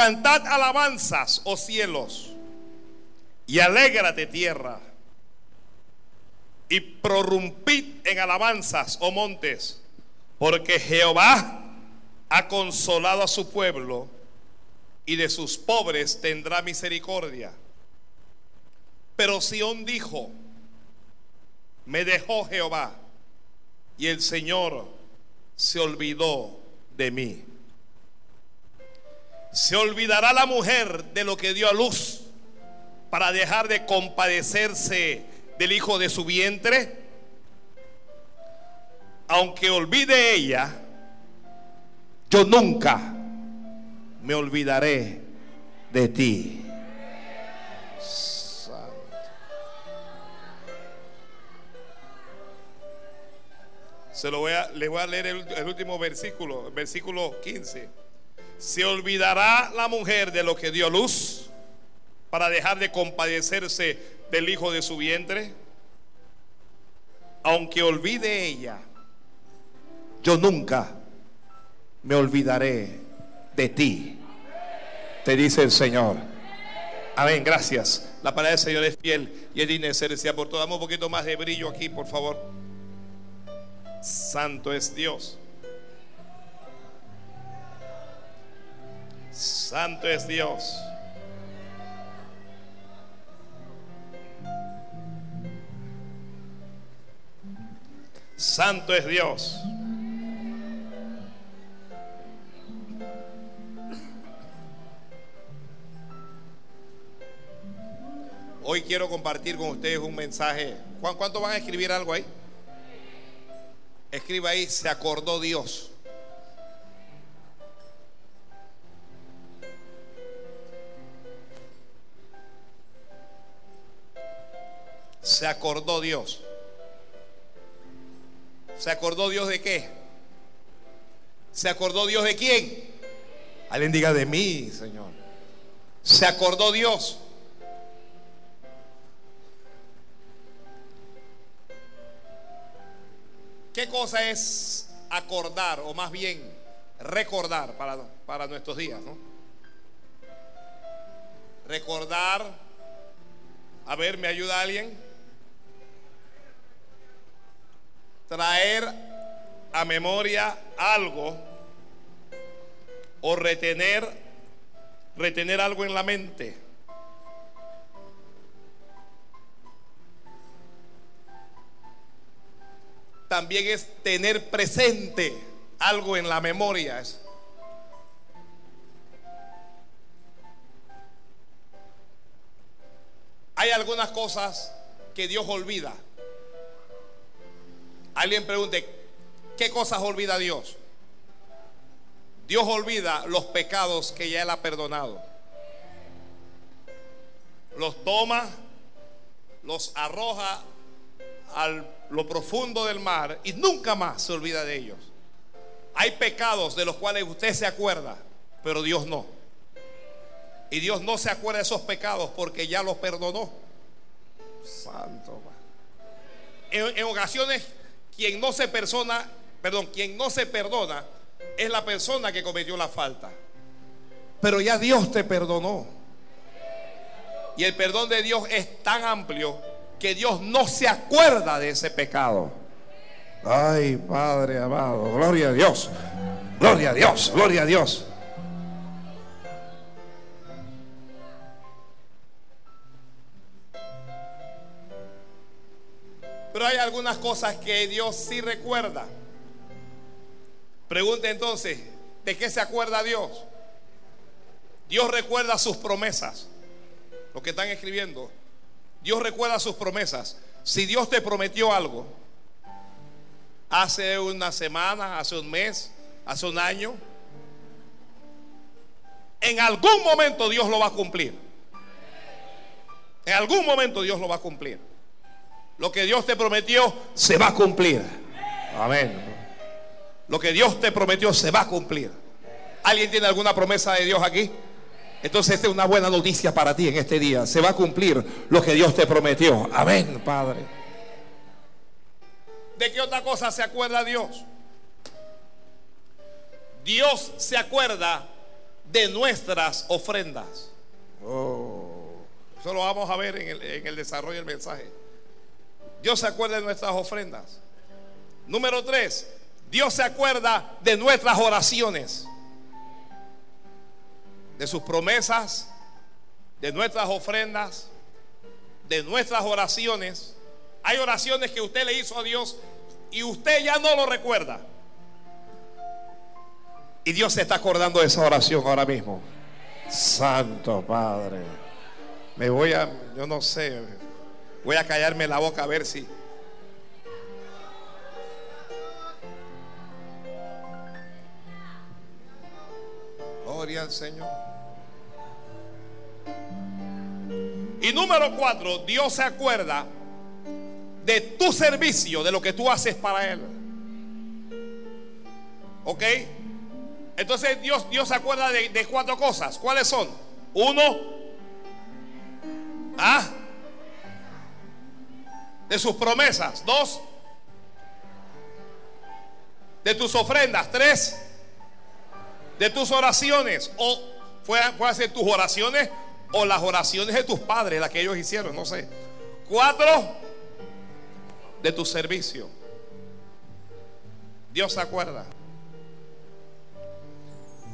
Cantad alabanzas, oh cielos, y alégrate tierra, y prorrumpid en alabanzas, oh montes, porque Jehová ha consolado a su pueblo y de sus pobres tendrá misericordia. Pero Sión dijo, me dejó Jehová y el Señor se olvidó de mí. Se olvidará la mujer de lo que dio a luz para dejar de compadecerse del hijo de su vientre. Aunque olvide ella, yo nunca me olvidaré de ti. Se lo voy a, le voy a leer el, el último versículo, versículo 15. Se olvidará la mujer de lo que dio luz para dejar de compadecerse del hijo de su vientre. Aunque olvide ella, yo nunca me olvidaré de ti, te dice el Señor. Amén, gracias. La palabra del Señor es fiel y es digna por todo. Dame un poquito más de brillo aquí, por favor. Santo es Dios. Santo es Dios. Santo es Dios. Hoy quiero compartir con ustedes un mensaje. ¿Cuánto van a escribir algo ahí? Escriba ahí, se acordó Dios. Se acordó Dios. ¿Se acordó Dios de qué? ¿Se acordó Dios de quién? Alguien diga de mí, Señor. Se acordó Dios. ¿Qué cosa es acordar o más bien recordar para, para nuestros días? ¿no? Recordar, a ver, ¿me ayuda alguien? Traer a memoria algo o retener, retener algo en la mente. también es tener presente algo en la memoria. Hay algunas cosas que Dios olvida. Alguien pregunte, ¿qué cosas olvida Dios? Dios olvida los pecados que ya Él ha perdonado. Los toma, los arroja al lo profundo del mar y nunca más se olvida de ellos. Hay pecados de los cuales usted se acuerda, pero Dios no. Y Dios no se acuerda de esos pecados porque ya los perdonó. Santo. En, en ocasiones, quien no se persona, perdón, quien no se perdona es la persona que cometió la falta. Pero ya Dios te perdonó. Y el perdón de Dios es tan amplio que Dios no se acuerda de ese pecado. Ay, Padre amado, gloria a Dios, gloria a Dios, gloria a Dios. Pero hay algunas cosas que Dios sí recuerda. Pregunta entonces, ¿de qué se acuerda Dios? Dios recuerda sus promesas. Lo que están escribiendo. Dios recuerda sus promesas. Si Dios te prometió algo hace una semana, hace un mes, hace un año, en algún momento Dios lo va a cumplir. En algún momento Dios lo va a cumplir. Lo que Dios te prometió se va a cumplir. Amén. Lo que Dios te prometió se va a cumplir. ¿Alguien tiene alguna promesa de Dios aquí? Entonces esta es una buena noticia para ti en este día. Se va a cumplir lo que Dios te prometió. Amén, Padre. ¿De qué otra cosa se acuerda Dios? Dios se acuerda de nuestras ofrendas. Oh, eso lo vamos a ver en el, en el desarrollo del mensaje. Dios se acuerda de nuestras ofrendas. Número tres, Dios se acuerda de nuestras oraciones, de sus promesas, de nuestras ofrendas, de nuestras oraciones. Hay oraciones que usted le hizo a Dios y usted ya no lo recuerda. Y Dios se está acordando de esa oración ahora mismo. Santo Padre. Me voy a, yo no sé, voy a callarme la boca a ver si... Gloria al Señor. Y número cuatro, Dios se acuerda de tu servicio, de lo que tú haces para Él. ¿Ok? Entonces Dios, Dios se acuerda de, de cuatro cosas. ¿Cuáles son? Uno, ¿ah? De sus promesas. Dos, de tus ofrendas. Tres, de tus oraciones. O pueden ser tus oraciones o las oraciones de tus padres, las que ellos hicieron, no sé. Cuatro, de tu servicio. Dios se acuerda.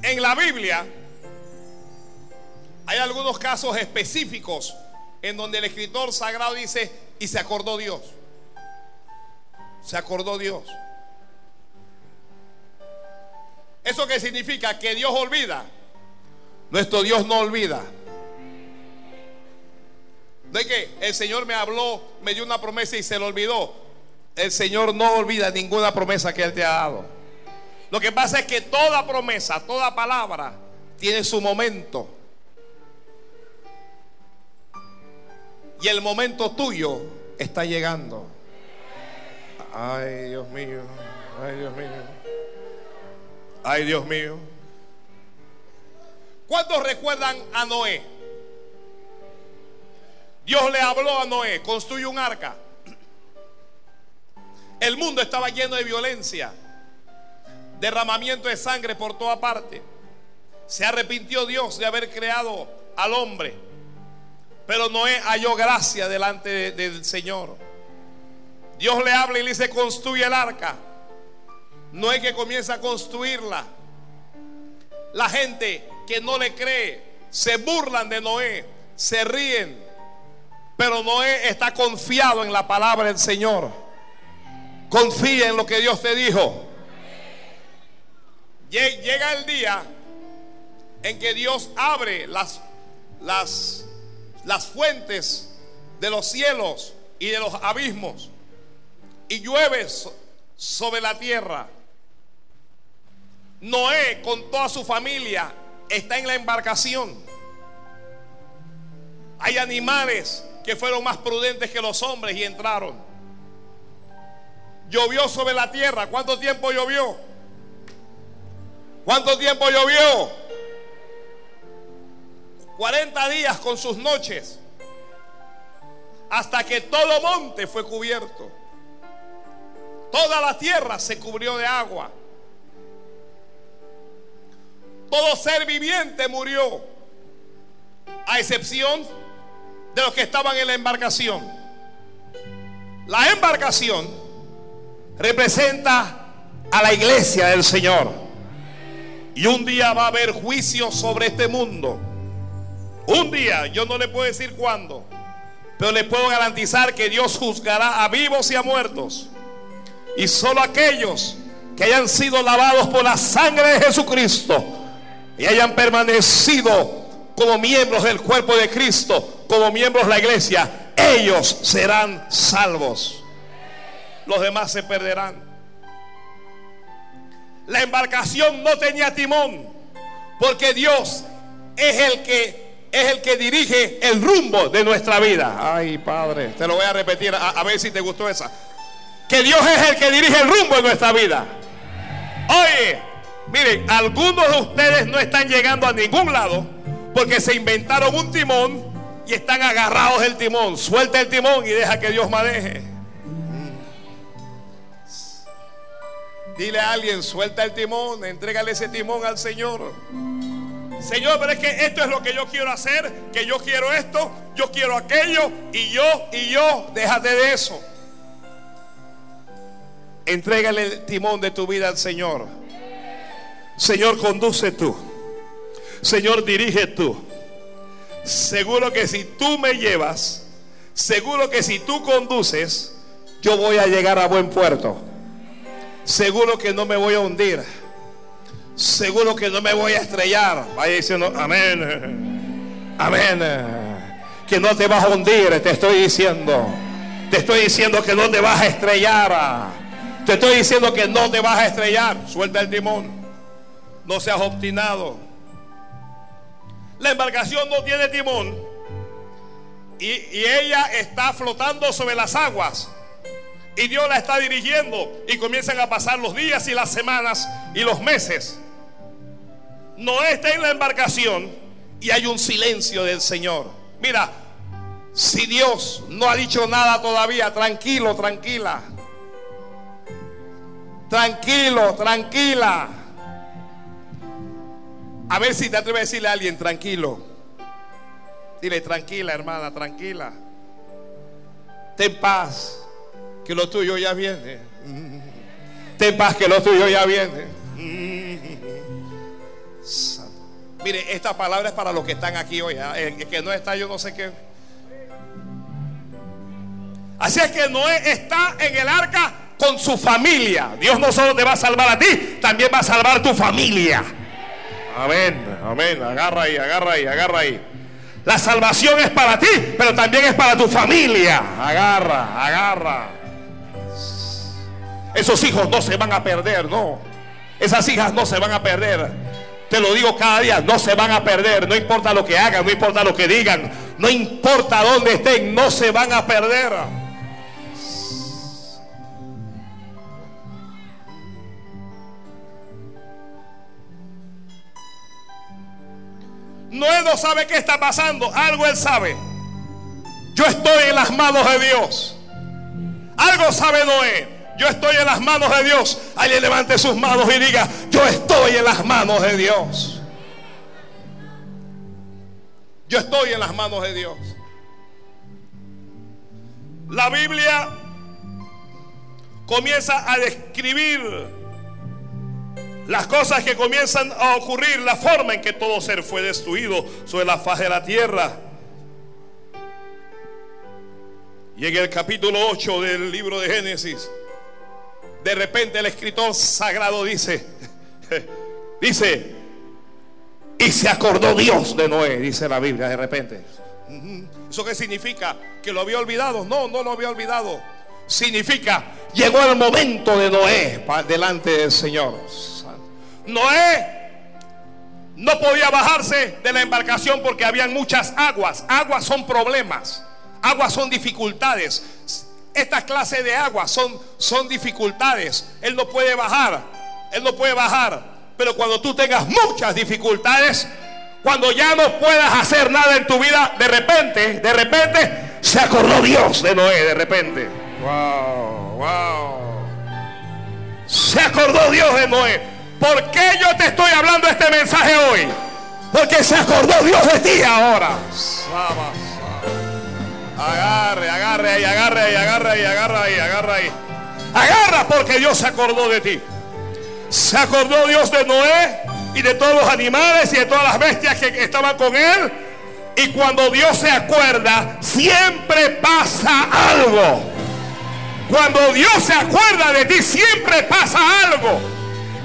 En la Biblia hay algunos casos específicos en donde el escritor sagrado dice, y se acordó Dios. Se acordó Dios. ¿Eso qué significa? Que Dios olvida. Nuestro Dios no olvida. No es que el Señor me habló, me dio una promesa y se lo olvidó. El Señor no olvida ninguna promesa que Él te ha dado. Lo que pasa es que toda promesa, toda palabra tiene su momento. Y el momento tuyo está llegando. Ay, Dios mío. Ay, Dios mío. Ay, Dios mío. ¿Cuántos recuerdan a Noé? Dios le habló a Noé, construye un arca. El mundo estaba lleno de violencia, derramamiento de sangre por toda parte. Se arrepintió Dios de haber creado al hombre. Pero Noé halló gracia delante del Señor. Dios le habla y le dice, construye el arca. Noé que comienza a construirla. La gente que no le cree se burlan de Noé, se ríen. Pero Noé está confiado en la palabra del Señor. Confía en lo que Dios te dijo. Llega el día en que Dios abre las, las, las fuentes de los cielos y de los abismos y llueve sobre la tierra. Noé con toda su familia está en la embarcación. Hay animales que fueron más prudentes que los hombres y entraron. Llovió sobre la tierra. ¿Cuánto tiempo llovió? ¿Cuánto tiempo llovió? 40 días con sus noches. Hasta que todo monte fue cubierto. Toda la tierra se cubrió de agua. Todo ser viviente murió. A excepción de los que estaban en la embarcación. La embarcación representa a la iglesia del Señor. Y un día va a haber juicio sobre este mundo. Un día, yo no le puedo decir cuándo, pero le puedo garantizar que Dios juzgará a vivos y a muertos. Y solo aquellos que hayan sido lavados por la sangre de Jesucristo y hayan permanecido como miembros del cuerpo de Cristo, como miembros de la iglesia, ellos serán salvos. Los demás se perderán. La embarcación no tenía timón, porque Dios es el que es el que dirige el rumbo de nuestra vida. Ay, Padre, te lo voy a repetir a, a ver si te gustó esa. Que Dios es el que dirige el rumbo de nuestra vida. Oye, miren, algunos de ustedes no están llegando a ningún lado porque se inventaron un timón y están agarrados del timón. Suelta el timón y deja que Dios maneje. Dile a alguien, suelta el timón, entrégale ese timón al Señor. Señor, pero es que esto es lo que yo quiero hacer, que yo quiero esto, yo quiero aquello, y yo, y yo, déjate de eso. Entrégale el timón de tu vida al Señor. Señor, conduce tú. Señor, dirige tú. Seguro que si tú me llevas, seguro que si tú conduces, yo voy a llegar a buen puerto. Seguro que no me voy a hundir. Seguro que no me voy a estrellar. Vaya diciendo, amén. Amén. Que no te vas a hundir, te estoy diciendo. Te estoy diciendo que no te vas a estrellar. Te estoy diciendo que no te vas a estrellar. Suelta el timón. No seas obstinado. La embarcación no tiene timón. Y, y, ella está flotando sobre las aguas. Y Dios la está dirigiendo. Y comienzan a pasar los días y las semanas y los meses. Noé está en la embarcación y hay un silencio del Señor. Mira, si Dios no ha dicho nada todavía, tranquilo, tranquila. Tranquilo, tranquila. A ver si te atreves a decirle a alguien, tranquilo. Dile, tranquila, hermana, tranquila. Ten paz, que lo tuyo ya viene. Ten paz, que lo tuyo ya viene. Mire, esta palabra es para los que están aquí hoy. ¿eh? El que no está, yo no sé qué. Así es que Noé está en el arca con su familia. Dios no solo te va a salvar a ti, también va a salvar tu familia. Amén, amén. Agarra ahí, agarra ahí, agarra ahí. La salvación es para ti, pero también es para tu familia. Agarra, agarra. Esos hijos no se van a perder, no. Esas hijas no se van a perder. Te lo digo cada día, no se van a perder. No importa lo que hagan, no importa lo que digan, no importa dónde estén, no se van a perder. Noé no sabe qué está pasando, algo él sabe. Yo estoy en las manos de Dios. Algo sabe Noé. Yo estoy en las manos de Dios. Alguien levante sus manos y diga, yo estoy en las manos de Dios. Yo estoy en las manos de Dios. La Biblia comienza a describir las cosas que comienzan a ocurrir, la forma en que todo ser fue destruido sobre la faz de la tierra. Y en el capítulo 8 del libro de Génesis, de repente el escritor sagrado dice, dice, y se acordó Dios de Noé, dice la Biblia de repente. ¿Eso qué significa? ¿Que lo había olvidado? No, no lo había olvidado. Significa, llegó el momento de Noé delante del Señor. Noé no podía bajarse de la embarcación porque habían muchas aguas. Aguas son problemas. Aguas son dificultades. Esta clase de aguas son, son dificultades. Él no puede bajar. Él no puede bajar. Pero cuando tú tengas muchas dificultades, cuando ya no puedas hacer nada en tu vida, de repente, de repente, se acordó Dios de Noé, de repente. Wow, wow. Se acordó Dios de Noé. ¿Por qué yo te estoy hablando este mensaje hoy? Porque se acordó Dios de ti ahora. Agarre, agarre ahí, agarre ahí, agarre ahí, agarra ahí, agarra ahí. Agarra porque Dios se acordó de ti. Se acordó Dios de Noé y de todos los animales y de todas las bestias que estaban con él. Y cuando Dios se acuerda, siempre pasa algo. Cuando Dios se acuerda de ti, siempre pasa algo.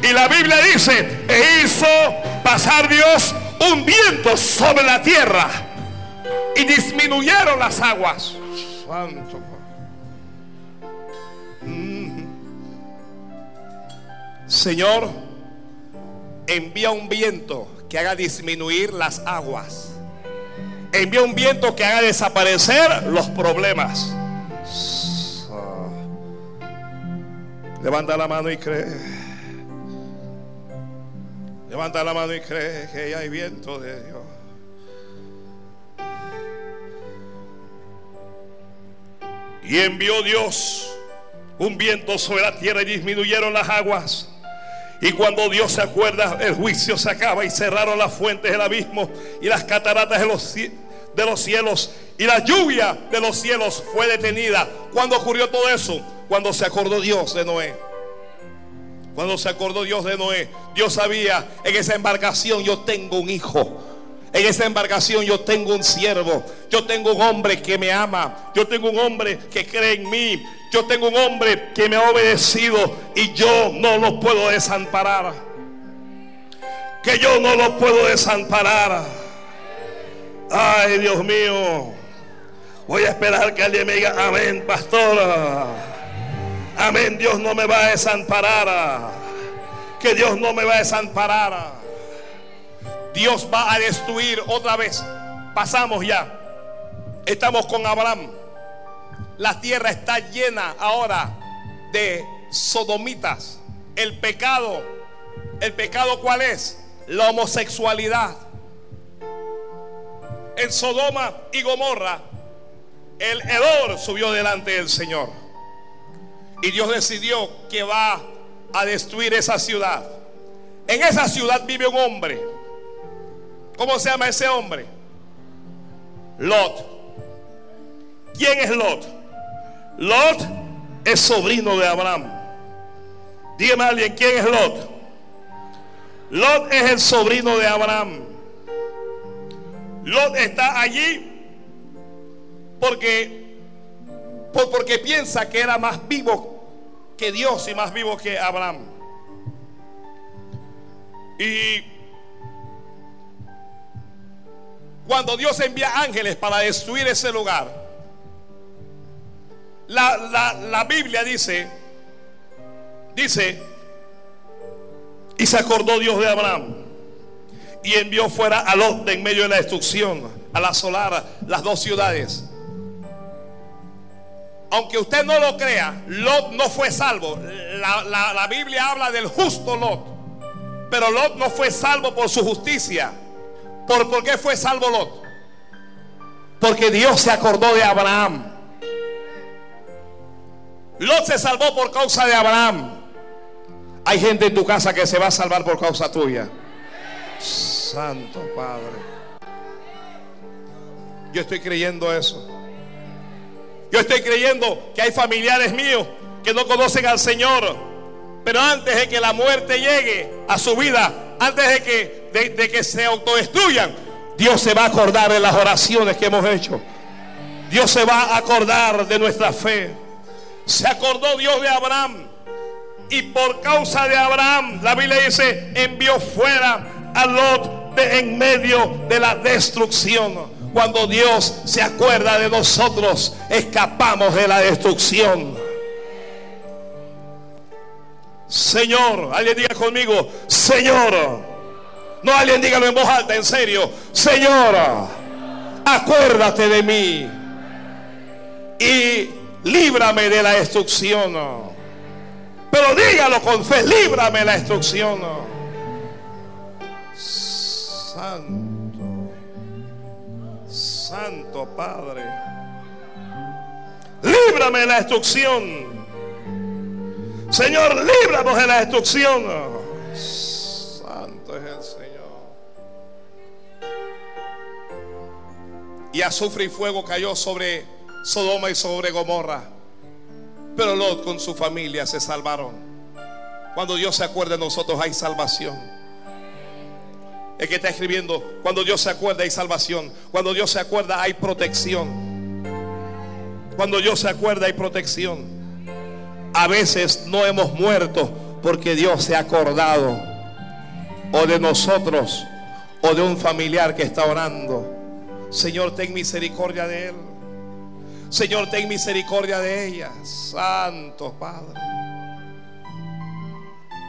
Y la Biblia dice, e hizo pasar Dios un viento sobre la tierra y disminuyeron las aguas. Santo. Mm. Señor, envía un viento que haga disminuir las aguas. Envía un viento que haga desaparecer los problemas. Levanta la mano y cree. Levanta la mano y cree que hay viento de Dios. Y envió Dios un viento sobre la tierra y disminuyeron las aguas. Y cuando Dios se acuerda, el juicio se acaba y cerraron las fuentes del abismo y las cataratas de los, de los cielos y la lluvia de los cielos fue detenida. ¿Cuándo ocurrió todo eso? Cuando se acordó Dios de Noé. Cuando se acordó Dios de Noé, Dios sabía, en esa embarcación yo tengo un hijo. En esa embarcación yo tengo un siervo. Yo tengo un hombre que me ama. Yo tengo un hombre que cree en mí. Yo tengo un hombre que me ha obedecido y yo no lo puedo desamparar. Que yo no lo puedo desamparar. Ay, Dios mío. Voy a esperar que alguien me diga, amén, pastora. Amén, Dios no me va a desamparar. Que Dios no me va a desamparar. Dios va a destruir otra vez. Pasamos ya. Estamos con Abraham. La tierra está llena ahora de sodomitas. El pecado, ¿el pecado cuál es? La homosexualidad. En Sodoma y Gomorra, el hedor subió delante del Señor. Y Dios decidió que va a destruir esa ciudad. En esa ciudad vive un hombre ¿Cómo se llama ese hombre? Lot. ¿Quién es Lot? Lot es sobrino de Abraham. Dígame a alguien, ¿quién es Lot? Lot es el sobrino de Abraham. Lot está allí porque, porque piensa que era más vivo que Dios y más vivo que Abraham. Y cuando Dios envía ángeles para destruir ese lugar, la, Biblia dice, dice, y se acordó Dios de Abraham y envió fuera a Lot en medio de la destrucción, a la solar, las dos ciudades. Aunque usted no lo crea, Lot no fue salvo. La, la Biblia habla del justo Lot. Pero Lot no fue salvo por su justicia. ¿Por, qué fue salvo Lot? Porque Dios se acordó de Abraham. Lot se salvó por causa de Abraham. Hay gente en tu casa que se va a salvar por causa tuya. Santo Padre. Yo estoy creyendo eso. Yo estoy creyendo que hay familiares míos que no conocen al Señor. Pero antes de que la muerte llegue a su vida, antes de que, de, que se autodestruyan, Dios se va a acordar de las oraciones que hemos hecho. Dios se va a acordar de nuestra fe. Se acordó Dios de Abraham. Y por causa de Abraham, la Biblia dice, envió fuera a Lot de en medio de la destrucción. Cuando Dios se acuerda de nosotros, escapamos de la destrucción. Señor, alguien diga conmigo, Señor. No alguien dígalo en voz alta, en serio. Señor, acuérdate de mí y líbrame de la destrucción. Pero dígalo con fe, líbrame de la destrucción. Santo, Santo Padre, líbrame de la destrucción. Señor, líbranos de la destrucción. Santo es el Señor. Y azufre y fuego cayó sobre Sodoma y sobre Gomorra. Pero Lot con su familia se salvaron. Cuando Dios se acuerda de nosotros hay salvación. El que está escribiendo, cuando Dios se acuerda hay salvación. Cuando Dios se acuerda hay protección. Cuando Dios se acuerda hay protección. A veces no hemos muerto porque Dios se ha acordado o de nosotros o de un familiar que está orando. Señor, ten misericordia de él. Señor, ten misericordia de ella. Santo Padre.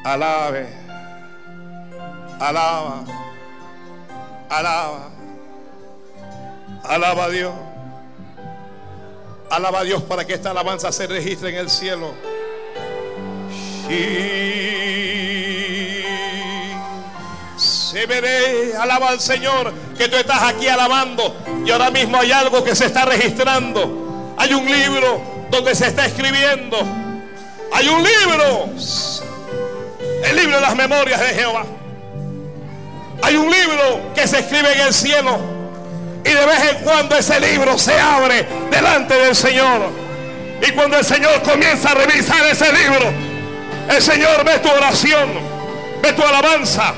Alabe. Alaba. Alaba. Alaba a Dios. Alaba a Dios para que esta alabanza se registre en el cielo. Se veré, alaba al Señor, que tú estás aquí alabando. Y ahora mismo hay algo que se está registrando. Hay un libro donde se está escribiendo. Hay un libro. El libro de las memorias de Jehová. Hay un libro que se escribe en el cielo. Y de vez en cuando ese libro se abre delante del Señor. Y cuando el Señor comienza a revisar ese libro, el Señor ve tu oración, ve tu alabanza,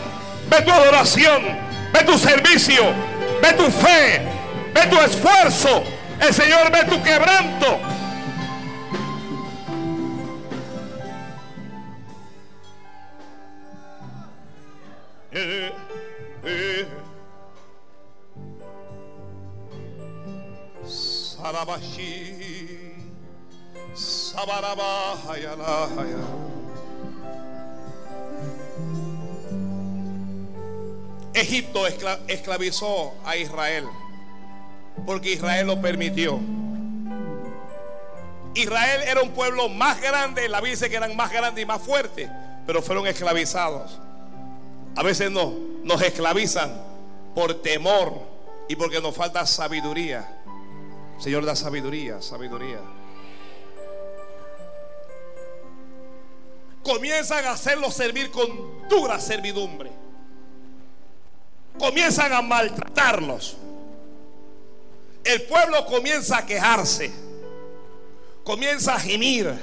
ve tu adoración, ve tu servicio, ve tu fe, ve tu esfuerzo. El Señor ve tu quebranto. Eh, eh. Sarabashi, Sabarabahayalahaya. Egipto escla- esclavizó a Israel porque Israel lo permitió. Israel era un pueblo más grande, la Biblia dice que eran más grandes y más fuertes, pero fueron esclavizados. A veces no, nos esclavizan por temor y porque nos falta sabiduría. Señor, da sabiduría, sabiduría. Comienzan a hacerlos servir con dura servidumbre. Comienzan a maltratarlos. El pueblo comienza a quejarse. Comienza a gemir.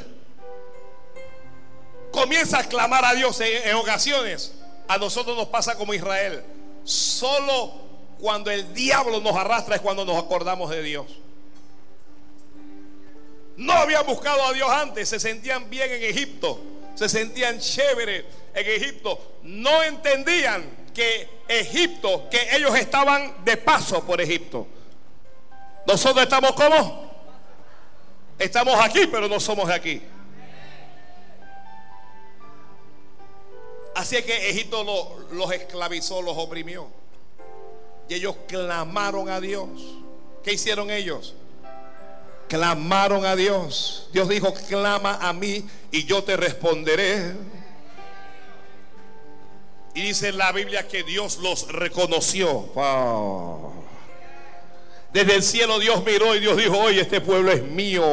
Comienza a clamar a Dios en, en ocasiones. A nosotros nos pasa como Israel. Solo cuando el diablo nos arrastra es cuando nos acordamos de Dios. No habían buscado a Dios antes, se sentían bien en Egipto, se sentían chévere en Egipto. No entendían que Egipto, que ellos estaban de paso por Egipto. Nosotros estamos como? Estamos aquí, pero no somos aquí. Así es que Egipto lo- los esclavizó, los oprimió. Y ellos clamaron a Dios. ¿Qué hicieron ellos? Clamaron a Dios. Dios dijo, clama a mí y yo te responderé. Y dice la Biblia que Dios los reconoció. Desde el cielo Dios miró y Dios dijo, oye, este pueblo es mío.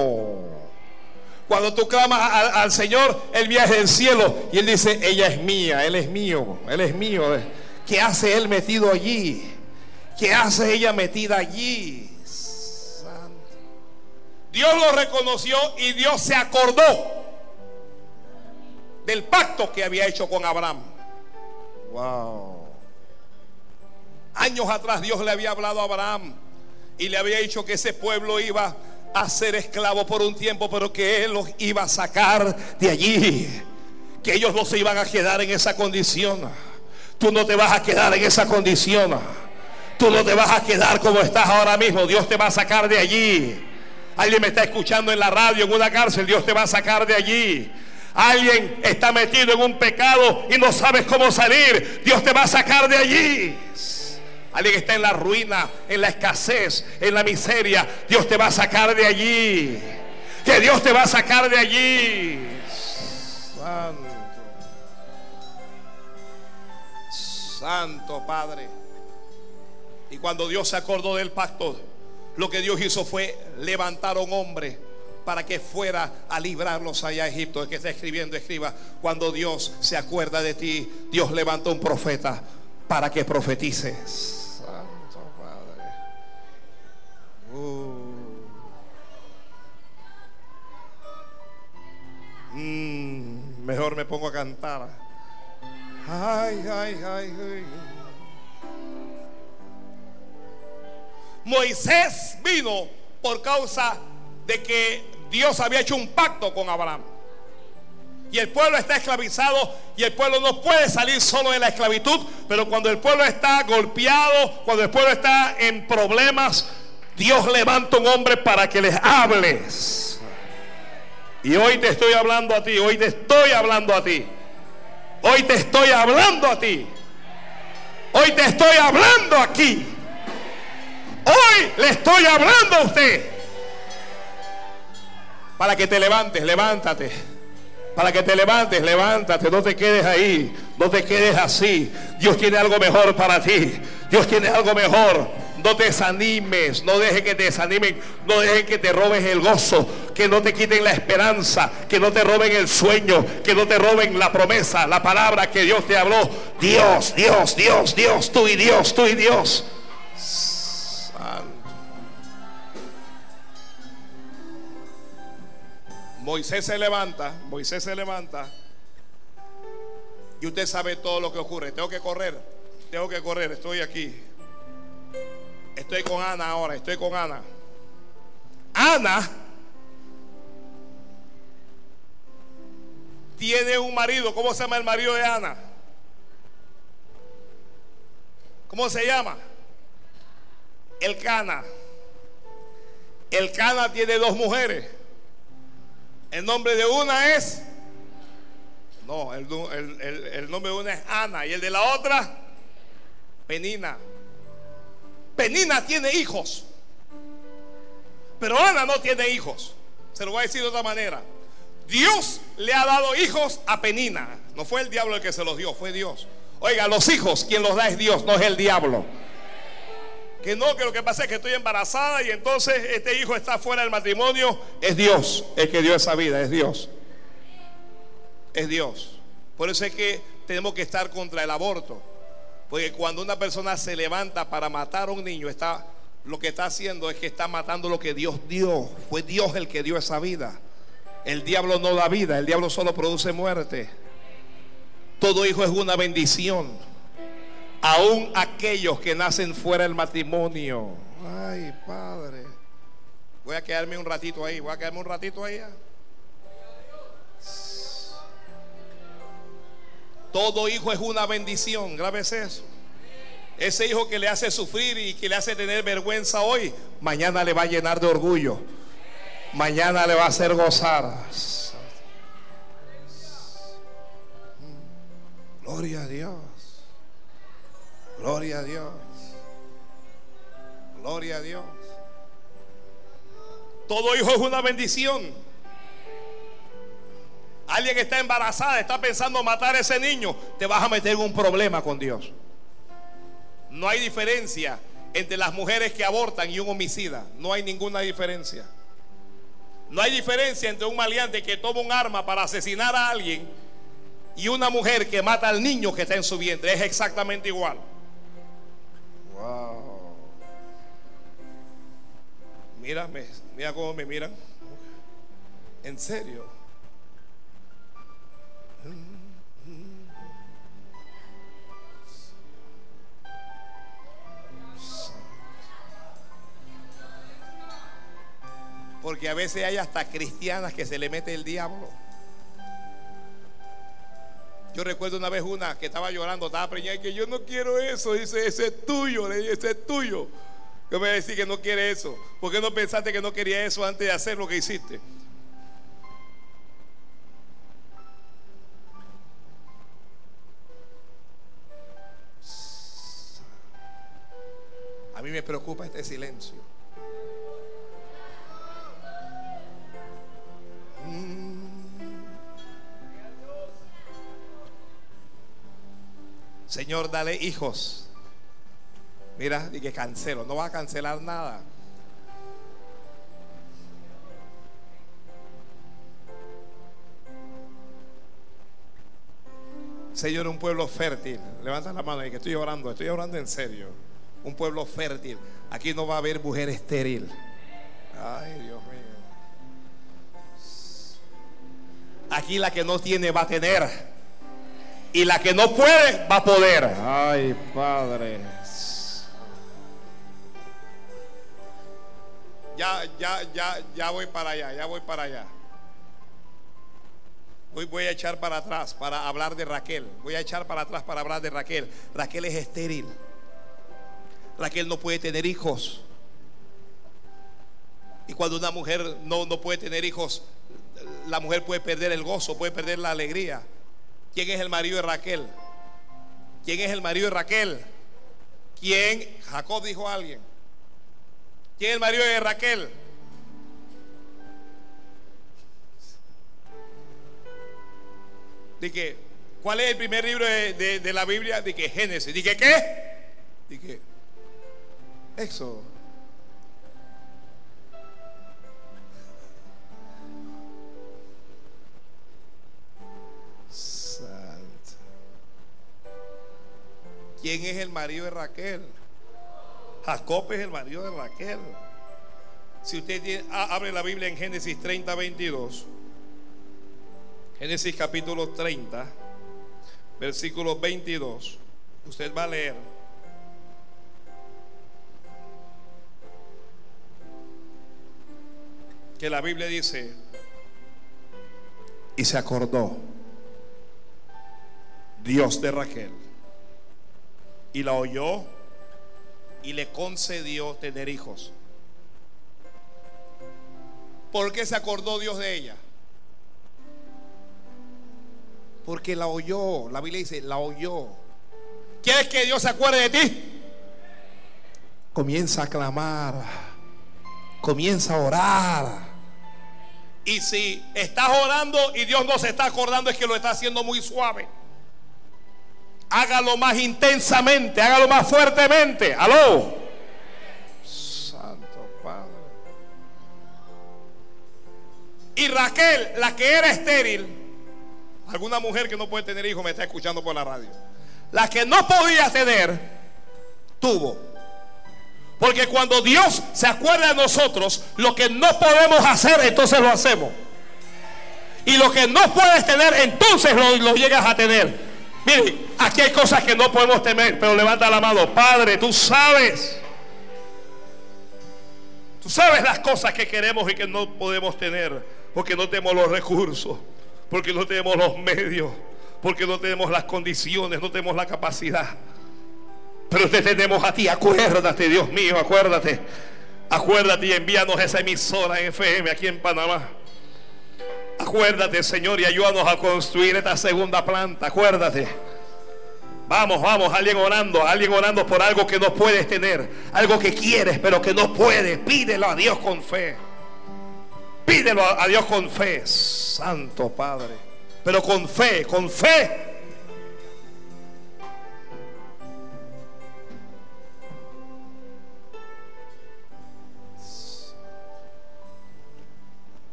Cuando tú clamas al, al Señor, Él viaja del cielo y Él dice, ella es mía, Él es mío, Él es mío. ¿Qué hace Él metido allí? ¿Qué hace ella metida allí? Dios lo reconoció y Dios se acordó del pacto que había hecho con Abraham. Wow. Años atrás Dios le había hablado a Abraham y le había dicho que ese pueblo iba a ser esclavo por un tiempo, pero que él los iba a sacar de allí. Que ellos no se iban a quedar en esa condición. Tú no te vas a quedar en esa condición. Tú no te vas a quedar como estás ahora mismo. Dios te va a sacar de allí. Alguien me está escuchando en la radio, en una cárcel. Dios te va a sacar de allí. Alguien está metido en un pecado y no sabes cómo salir. Dios te va a sacar de allí. Alguien está en la ruina, en la escasez, en la miseria. Dios te va a sacar de allí. Que Dios te va a sacar de allí. Santo. Santo Padre. Y cuando Dios se acordó del pacto, lo que Dios hizo fue levantar a un hombre para que fuera a librarlos allá a Egipto. El que está escribiendo, escriba. Cuando Dios se acuerda de ti, Dios levanta un profeta para que profetices. Santo Padre. Uh. Mm, mejor me pongo a cantar. Ay, ay, ay, ay. Moisés vino por causa de que Dios había hecho un pacto con Abraham. Y el pueblo está esclavizado y el pueblo no puede salir solo de la esclavitud, pero cuando el pueblo está golpeado, cuando el pueblo está en problemas, Dios levanta un hombre para que les hables. Y hoy te estoy hablando a ti, hoy te estoy hablando a ti. Hoy te estoy hablando a ti. Hoy te estoy hablando aquí. Hoy le estoy hablando a usted. Para que te levantes, levántate. Para que te levantes, levántate. No te quedes ahí. No te quedes así. Dios tiene algo mejor para ti. Dios tiene algo mejor. No te desanimes, no dejes que te desanimen, no dejes que te robes el gozo, que no te quiten la esperanza, que no te roben el sueño, que no te roben la promesa, la palabra que Dios te habló. Dios, Dios, Dios, Dios, tú y Dios, tú y Dios. Moisés se levanta, Moisés se levanta y usted sabe todo lo que ocurre. Tengo que correr, tengo que correr, estoy aquí. Estoy con Ana ahora, estoy con Ana. Ana tiene un marido. ¿Cómo se llama el marido de Ana? ¿Cómo se llama? El Cana. El Cana tiene dos mujeres. El nombre de una es. No, el, el nombre de una es Ana. Y el de la otra, Penina. Penina tiene hijos. Pero Ana no tiene hijos. Se lo voy a decir de otra manera. Dios le ha dado hijos a Penina. No fue el diablo el que se los dio, fue Dios. Oiga, los hijos, quien los da es Dios, no es el diablo. Que no, que lo que pasa es que estoy embarazada y entonces este hijo está fuera del matrimonio. Es Dios el que dio esa vida, es Dios. Es Dios. Por eso es que tenemos que estar contra el aborto. Porque cuando una persona se levanta para matar a un niño, está, lo que está haciendo es que está matando lo que Dios dio. Fue Dios el que dio esa vida. El diablo no da vida, el diablo solo produce muerte. Todo hijo es una bendición. Aún aquellos que nacen fuera del matrimonio. Ay, Padre. Voy a quedarme un ratito ahí, voy a quedarme un ratito ahí. Todo hijo es una bendición, graves eso. Ese hijo que le hace sufrir y que le hace tener vergüenza hoy, mañana le va a llenar de orgullo. Mañana le va a hacer gozar. Gloria a Dios. Gloria a Dios. Gloria a Dios. Todo hijo es una bendición. Alguien que está embarazada, está pensando matar a ese niño, te vas a meter en un problema con Dios. No hay diferencia entre las mujeres que abortan y un homicida. No hay ninguna diferencia. No hay diferencia entre un maleante que toma un arma para asesinar a alguien y una mujer que mata al niño que está en su vientre. Es exactamente igual. Wow. Mírame, mira cómo me miran. En serio. Porque a veces hay hasta cristianas que se le mete el diablo. Yo recuerdo una vez una que estaba llorando, estaba preñada y que yo no quiero eso. Dice, ese es tuyo, le dije, ese es tuyo. Yo me decir que no quiere eso. ¿Por qué no pensaste que no quería eso antes de hacer lo que hiciste? A mí me preocupa este silencio. Señor, dale hijos. Mira, y que cancelo, no va a cancelar nada. Señor, un pueblo fértil. Levanta la mano y que estoy orando, estoy orando en serio. Un pueblo fértil. Aquí no va a haber mujer estéril. Ay, Dios mío. Aquí la que no tiene va a tener. Y la que no puede, va a poder. Ay, Padre. Ya, ya, ya, ya voy para allá, ya voy para allá. Hoy voy a echar para atrás para hablar de Raquel. Voy a echar para atrás para hablar de Raquel. Raquel es estéril. Raquel no puede tener hijos. Y cuando una mujer no, no puede tener hijos, la mujer puede perder el gozo, puede perder la alegría. ¿Quién es el marido de Raquel? ¿Quién es el marido de Raquel? ¿Quién? Jacob dijo a alguien. ¿Quién es el marido de Raquel? Dije, ¿cuál es el primer libro de, la Biblia? Dije, Génesis. Dije, ¿qué? Dije, Éxodo. ¿Quién es el marido de Raquel? Jacob es el marido de Raquel. Si usted tiene, ah, abre la Biblia en Génesis 30, 22. Génesis capítulo 30, versículo 22. Usted va a leer. Que la Biblia dice, y se acordó Dios de Raquel, y la oyó y le concedió tener hijos. ¿Por qué se acordó Dios de ella? Porque la oyó. La Biblia dice, la oyó. ¿Quieres que Dios se acuerde de ti? Comienza a clamar. Comienza a orar. Y si estás orando y Dios no se está acordando, es que lo está haciendo muy suave. Hágalo más intensamente, hágalo más fuertemente. Aló. Santo Padre. Y Raquel, la que era estéril, alguna mujer que no puede tener hijos me está escuchando por la radio. La que no podía tener, tuvo. Porque cuando Dios se acuerda de nosotros, lo que no podemos hacer, entonces lo hacemos. Y lo que no puedes tener, entonces lo, lo llegas a tener. Mire, aquí hay cosas que no podemos temer, pero levanta la mano. Padre, tú sabes. Tú sabes las cosas que queremos y que no podemos tener. Porque no tenemos los recursos. Porque no tenemos los medios. Porque no tenemos las condiciones. No tenemos la capacidad. Pero te tenemos a ti. Acuérdate, Dios mío, acuérdate. Acuérdate y envíanos esa emisora en FM aquí en Panamá. Acuérdate, Señor, y ayúdanos a construir esta segunda planta. Acuérdate. Vamos, vamos, alguien orando, alguien orando por algo que no puedes tener, algo que quieres pero que no puedes. Pídelo a Dios con fe. Pídelo a Dios con fe, Santo Padre. Pero con fe, con fe.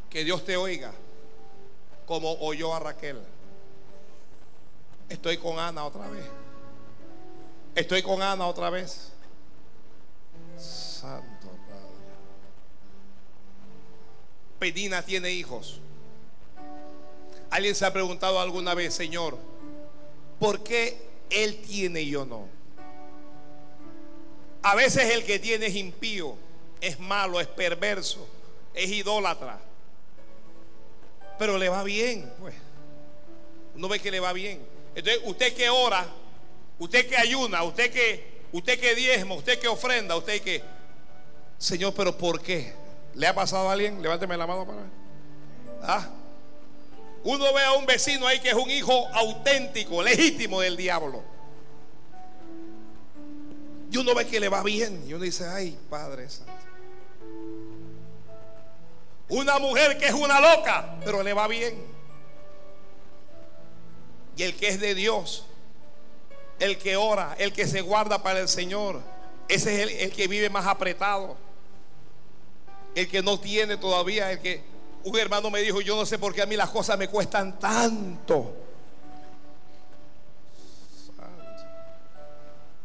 Que Dios te oiga como oyó a Raquel. Estoy con Ana otra vez. Estoy con Ana otra vez. Santo Padre. Pedina tiene hijos. ¿Alguien se ha preguntado alguna vez, Señor, por qué Él tiene y yo no? A veces el que tiene es impío, es malo, es perverso, es idólatra pero le va bien, pues. Uno ve que le va bien. Entonces, usted que ora, usted que ayuna, usted que, usted que diezma, usted que ofrenda, usted que, Señor, pero ¿por qué? ¿Le ha pasado a alguien? Levánteme la mano para. ¿Ah? Uno ve a un vecino ahí que es un hijo auténtico, legítimo del diablo. Y uno ve que le va bien. Y uno dice, ay, Padre Santo. Una mujer que es una loca, pero le va bien. Y el que es de Dios, el que ora, el que se guarda para el Señor, ese es el, que vive más apretado. El que no tiene todavía, el que un hermano me dijo, yo no sé por qué a mí las cosas me cuestan tanto.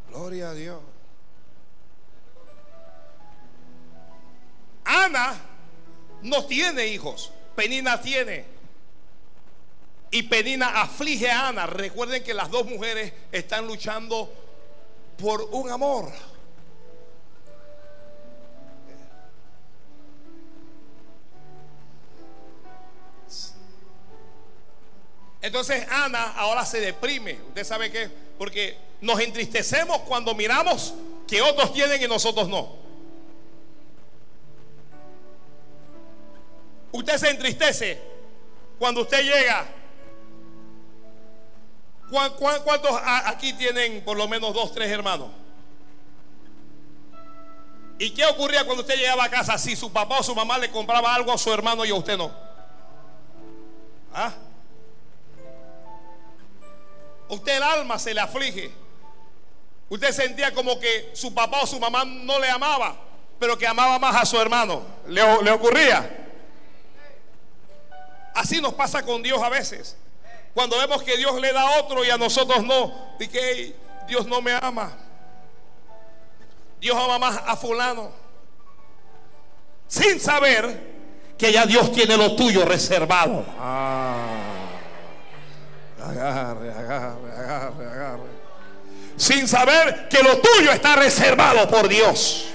Gloria a Dios. Ana no tiene hijos. Penina tiene. Y Penina aflige a Ana. Recuerden que las dos mujeres están luchando por un amor. Entonces Ana ahora se deprime. Usted sabe que, porque nos entristecemos cuando miramos que otros tienen y nosotros no. Usted se entristece cuando usted llega. ¿Cuántos aquí tienen por lo menos dos, tres hermanos? ¿Y qué ocurría cuando usted llegaba a casa si su papá o su mamá le compraba algo a su hermano y a usted no? ¿Ah? Usted el alma se le aflige. Usted sentía como que su papá o su mamá no le amaba, pero que amaba más a su hermano. ¿Le, le ocurría? Así nos pasa con Dios a veces. Cuando vemos que Dios le da a otro y a nosotros no, y que Dios no me ama. Dios ama más a fulano. Sin saber que ya Dios tiene lo tuyo reservado. Ah. Agarre, agarre, agarre, agarre. Sin saber que lo tuyo está reservado por Dios.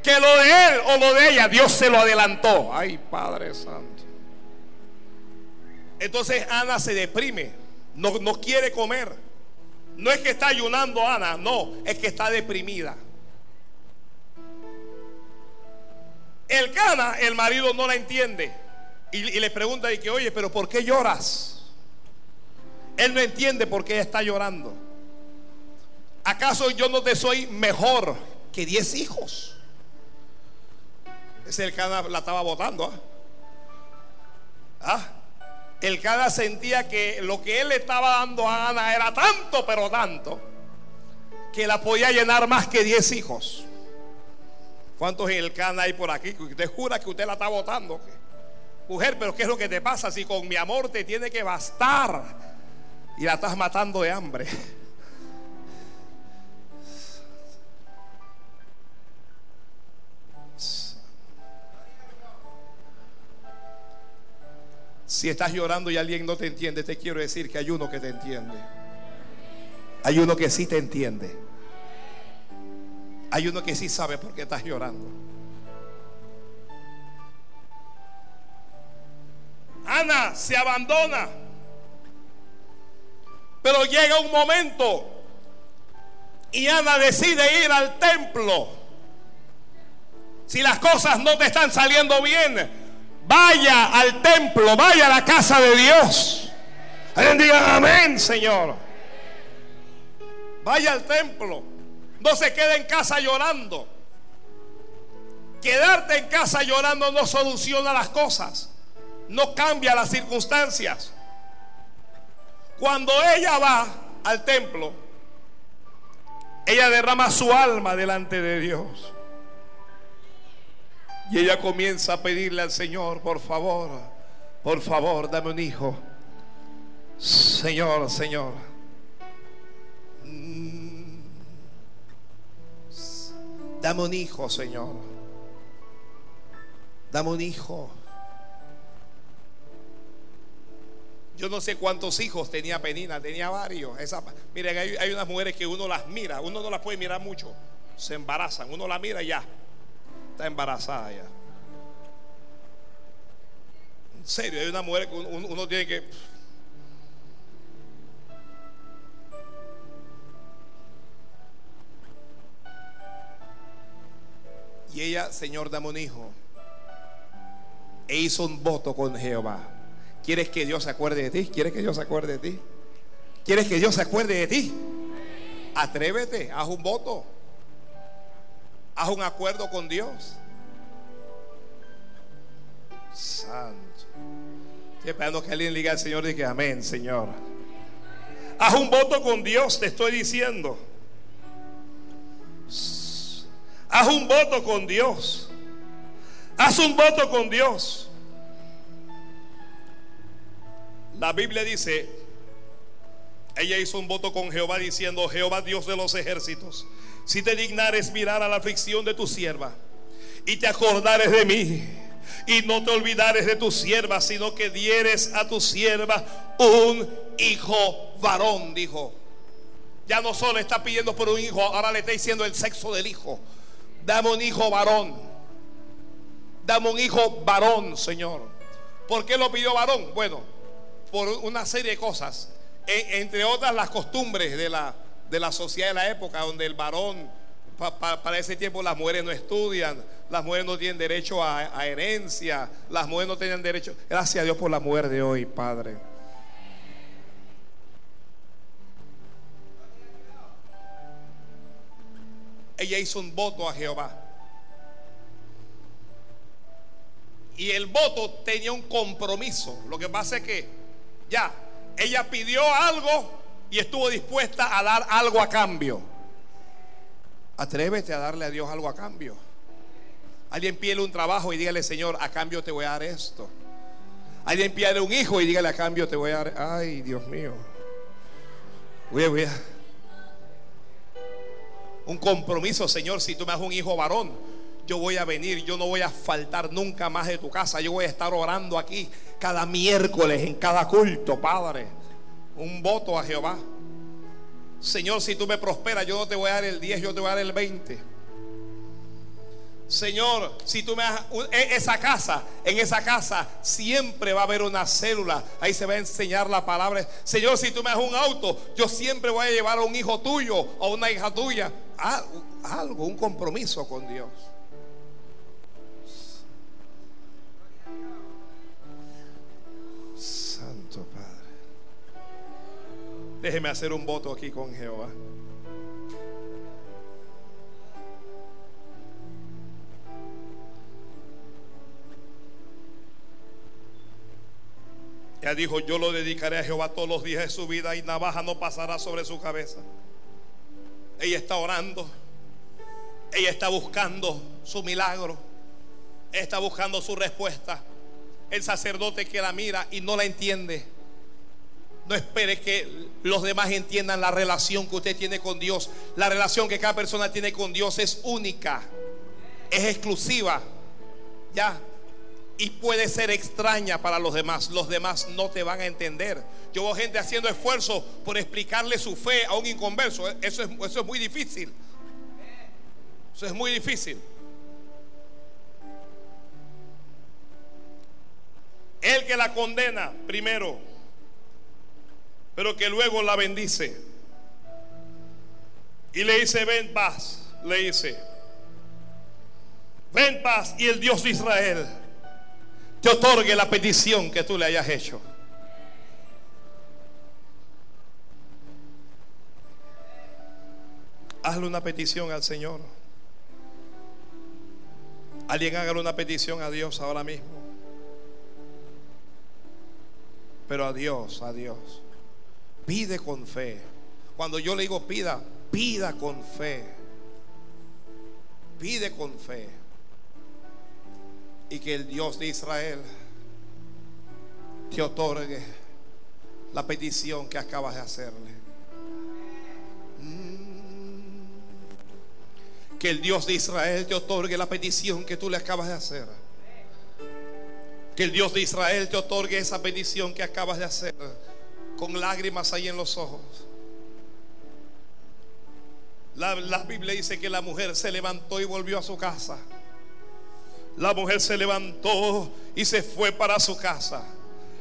Que lo de él o lo de ella, Dios se lo adelantó. Ay, Padre Santo. Entonces Ana se deprime, no, no quiere comer. No es que está ayunando Ana, no, es que está deprimida. El cana, el marido no la entiende. Y, le pregunta y que, oye, pero ¿por qué lloras? Él no entiende por qué ella está llorando. ¿Acaso yo no te soy mejor que diez hijos? Ese el cana la estaba votando. ¿ah? ¿Ah? El Cana sentía que lo que él le estaba dando a Ana era tanto, pero tanto, que la podía llenar más que 10 hijos. ¿Cuántos el Cana hay por aquí? Usted jura que usted la está votando. Mujer, pero ¿qué es lo que te pasa si con mi amor te tiene que bastar y la estás matando de hambre? Si estás llorando y alguien no te entiende, te quiero decir que hay uno que te entiende. Hay uno que sí te entiende. Hay uno que sí sabe por qué estás llorando. Ana se abandona. Pero llega un momento y Ana decide ir al templo. Si las cosas no te están saliendo bien, Vaya al templo, vaya a la casa de Dios. Alguien diga amén, Señor. Vaya al templo. No se quede en casa llorando. Quedarte en casa llorando no soluciona las cosas. No cambia las circunstancias. Cuando ella va al templo, ella derrama su alma delante de Dios. Y ella comienza a pedirle al Señor, por favor, por favor, dame un hijo. Señor, Señor. Mm. Dame un hijo, Señor. Dame un hijo. Yo no sé cuántos hijos tenía Penina, tenía varios. miren, hay, hay, unas mujeres que uno las mira, uno no las puede mirar mucho, se embarazan, uno la mira y ya está embarazada ya. En serio, hay una mujer que uno, tiene que... Y ella, Señor, dame un hijo. E hizo un voto con Jehová. ¿Quieres que Dios se acuerde de ti? ¿Quieres que Dios se acuerde de ti? ¿Quieres que Dios se acuerde de ti? Atrévete, haz un voto. Haz un acuerdo con Dios. Santo. Estoy esperando que alguien le diga al Señor y que amén, Señor. Haz un voto con Dios, te estoy diciendo. Haz un voto con Dios. Haz un voto con Dios. La Biblia dice, ella hizo un voto con Jehová diciendo, Jehová Dios de los ejércitos, si te dignares mirar a la aflicción de tu sierva y te acordares de mí y no te olvidares de tu sierva, sino que dieres a tu sierva un hijo varón, dijo. Ya no solo está pidiendo por un hijo, ahora le está diciendo el sexo del hijo. Dame un hijo varón. Dame un hijo varón, Señor. ¿Por qué lo pidió varón? Bueno, por una serie de cosas. E, entre otras las costumbres de la, de la sociedad de la época, donde el varón, para ese tiempo las mujeres no estudian, las mujeres no tienen derecho a, herencia, las mujeres no tenían derecho. Gracias a Dios por la mujer de hoy, Padre. Ella hizo un voto a Jehová. Y el voto tenía un compromiso. Lo que pasa es que ya, ella pidió algo y estuvo dispuesta a dar algo a cambio. Atrévete a darle a Dios algo a cambio. Alguien pide un trabajo y dígale, Señor, a cambio te voy a dar esto. Alguien pide un hijo y dígale, a cambio te voy a dar. Ay, Dios mío. Voy a, voy a. Un compromiso, Señor, si tú me das un hijo varón, yo voy a venir, yo no voy a faltar nunca más de tu casa. Yo voy a estar orando aquí cada miércoles en cada culto, Padre. Un voto a Jehová. Señor, si tú me prosperas, yo no te voy a dar el 10, yo te voy a dar el 20. Señor, si tú me das esa casa, en esa casa siempre va a haber una célula. Ahí se va a enseñar la palabra. Señor, si tú me das un auto, yo siempre voy a llevar a un hijo tuyo o una hija tuya. Algo, un compromiso con Dios. Déjeme hacer un voto aquí con Jehová. Ella dijo, yo lo dedicaré a Jehová todos los días de su vida y navaja no pasará sobre su cabeza. Ella está orando. Ella está buscando su milagro. Ella está buscando su respuesta. El sacerdote que la mira y no la entiende. No espere que los demás entiendan la relación que usted tiene con Dios. La relación que cada persona tiene con Dios es única. Es exclusiva. Ya, y puede ser extraña para los demás. Los demás no te van a entender. Yo veo gente haciendo esfuerzo por explicarle su fe a un inconverso. Eso es, eso es muy difícil. Eso es muy difícil. El que la condena primero, pero que luego la bendice. Y le dice, ven paz, le dice, ven paz y el Dios de Israel te otorgue la petición que tú le hayas hecho. Hazle una petición al Señor. Alguien hágale una petición a Dios ahora mismo. Pero a Dios, a Dios. Pide con fe. Cuando yo le digo pida, pida con fe. Pide con fe y que el Dios de Israel te otorgue la petición que acabas de hacerle. Mm. Que el Dios de Israel te otorgue la petición que tú le acabas de hacer. Que el Dios de Israel te otorgue esa petición que acabas de hacer con lágrimas ahí en los ojos. La, Biblia dice que la mujer se levantó y volvió a su casa. La mujer se levantó y se fue para su casa.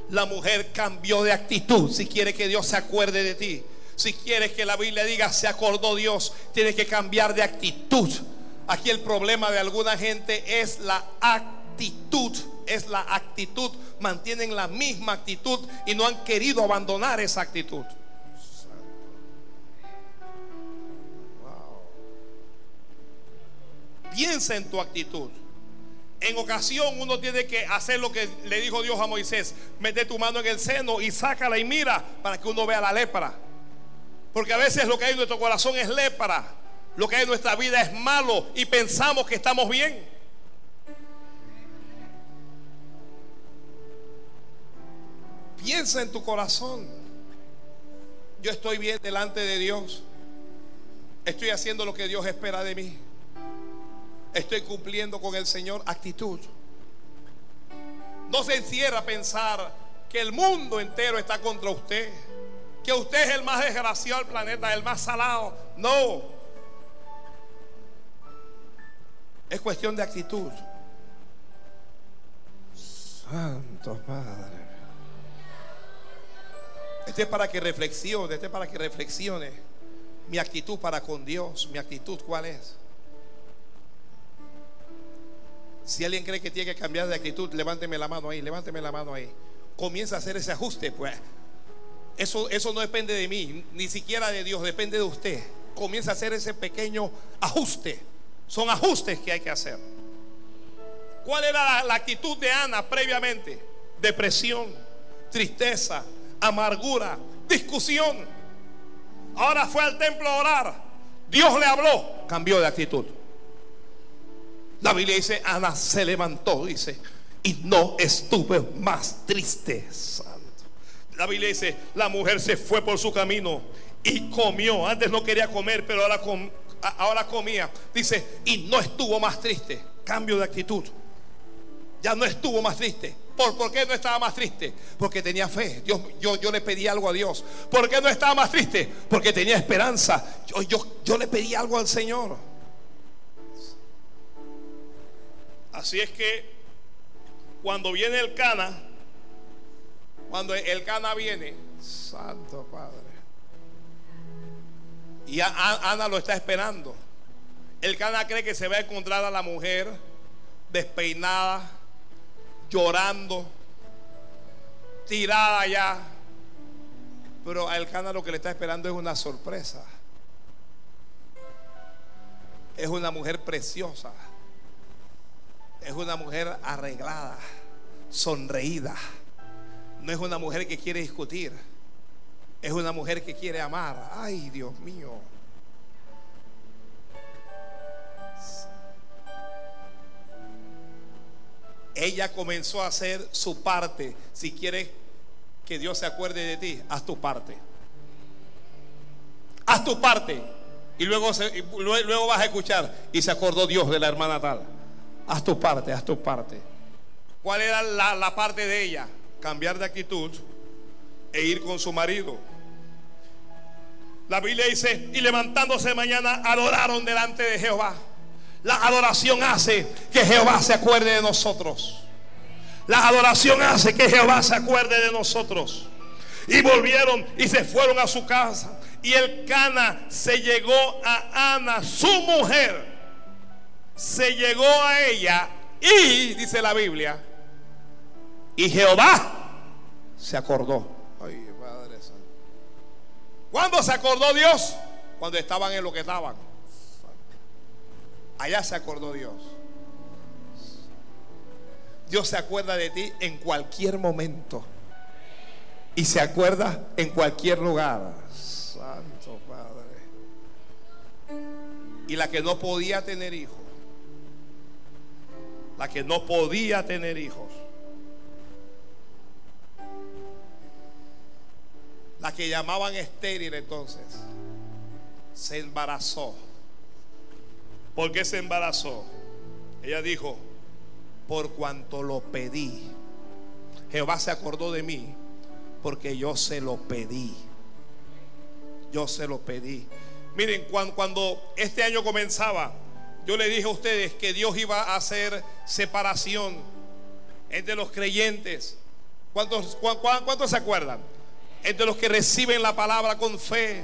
La mujer cambió de actitud. Si quiere que Dios se acuerde de ti, si quieres que la Biblia diga se acordó Dios, tienes que cambiar de actitud. Aquí el problema de alguna gente es la actitud. Es la actitud. Mantienen la misma actitud y no han querido abandonar esa actitud. Piensa en tu actitud. En ocasión uno tiene que hacer lo que le dijo Dios a Moisés. Mete tu mano en el seno y sácala y mira para que uno vea la lepra. Porque a veces lo que hay en nuestro corazón es lepra. Lo que hay en nuestra vida es malo y pensamos que estamos bien. Piensa en tu corazón. Yo estoy bien delante de Dios. Estoy haciendo lo que Dios espera de mí. Estoy cumpliendo con el Señor actitud. No se encierra a pensar que el mundo entero está contra usted. Que usted es el más desgraciado del planeta, el más salado. No. Es cuestión de actitud. Santo Padre. Este es para que reflexione, este es para que reflexione mi actitud para con Dios, mi actitud cuál es. Si alguien cree que tiene que cambiar de actitud, levánteme la mano ahí, levánteme la mano ahí. Comienza a hacer ese ajuste, pues. Eso, eso no depende de mí, ni siquiera de Dios, depende de usted. Comienza a hacer ese pequeño ajuste. Son ajustes que hay que hacer. ¿Cuál era la actitud de Ana previamente? Depresión, tristeza, amargura, discusión. Ahora fue al templo a orar. Dios le habló. Cambió de actitud. La Biblia dice, Ana se levantó, dice, y no estuve más triste. La Biblia dice, la mujer se fue por su camino y comió. Antes no quería comer, pero ahora, ahora comía. Dice, y no estuvo más triste. Cambio de actitud. Ya no estuvo más triste. ¿Por, qué no estaba más triste? Porque tenía fe. Dios, yo, yo le pedí algo a Dios. ¿Por qué no estaba más triste? Porque tenía esperanza. Yo, yo, yo le pedí algo al Señor. Así es que cuando viene el Cana, cuando el Cana viene, Santo Padre. Y Ana lo está esperando. El Cana cree que se va a encontrar a la mujer despeinada, llorando, tirada ya. Pero a Cana lo que le está esperando es una sorpresa. Es una mujer preciosa. Es una mujer arreglada, sonreída. No es una mujer que quiere discutir. Es una mujer que quiere amar. Ay, Dios mío. Ella comenzó a hacer su parte. Si quieres que Dios se acuerde de ti, haz tu parte. Haz tu parte. Y luego, luego vas a escuchar. Y se acordó Dios de la hermana tal. Haz tu parte, haz tu parte. ¿Cuál era la, la parte de ella? Cambiar de actitud e ir con su marido. La Biblia dice, y levantándose mañana adoraron delante de Jehová. La adoración hace que Jehová se acuerde de nosotros. La adoración hace que Jehová se acuerde de nosotros. Y volvieron y se fueron a su casa. Y el Cana se llegó a Ana, su mujer. Se llegó a ella y, dice la Biblia, y Jehová se acordó. Ay, Padre Santo. ¿Cuándo se acordó Dios? Cuando estaban en lo que estaban. Allá se acordó Dios. Dios se acuerda de ti en cualquier momento. Y se acuerda en cualquier lugar. Santo Padre. Y la que no podía tener hijos. La que no podía tener hijos. La que llamaban estéril entonces. Se embarazó. ¿Por qué se embarazó? Ella dijo, por cuanto lo pedí. Jehová se acordó de mí porque yo se lo pedí. Yo se lo pedí. Miren, cuando, este año comenzaba, yo le dije a ustedes que Dios iba a hacer separación entre los creyentes. ¿Cuántos, cuántos se acuerdan? Entre los que reciben la palabra con fe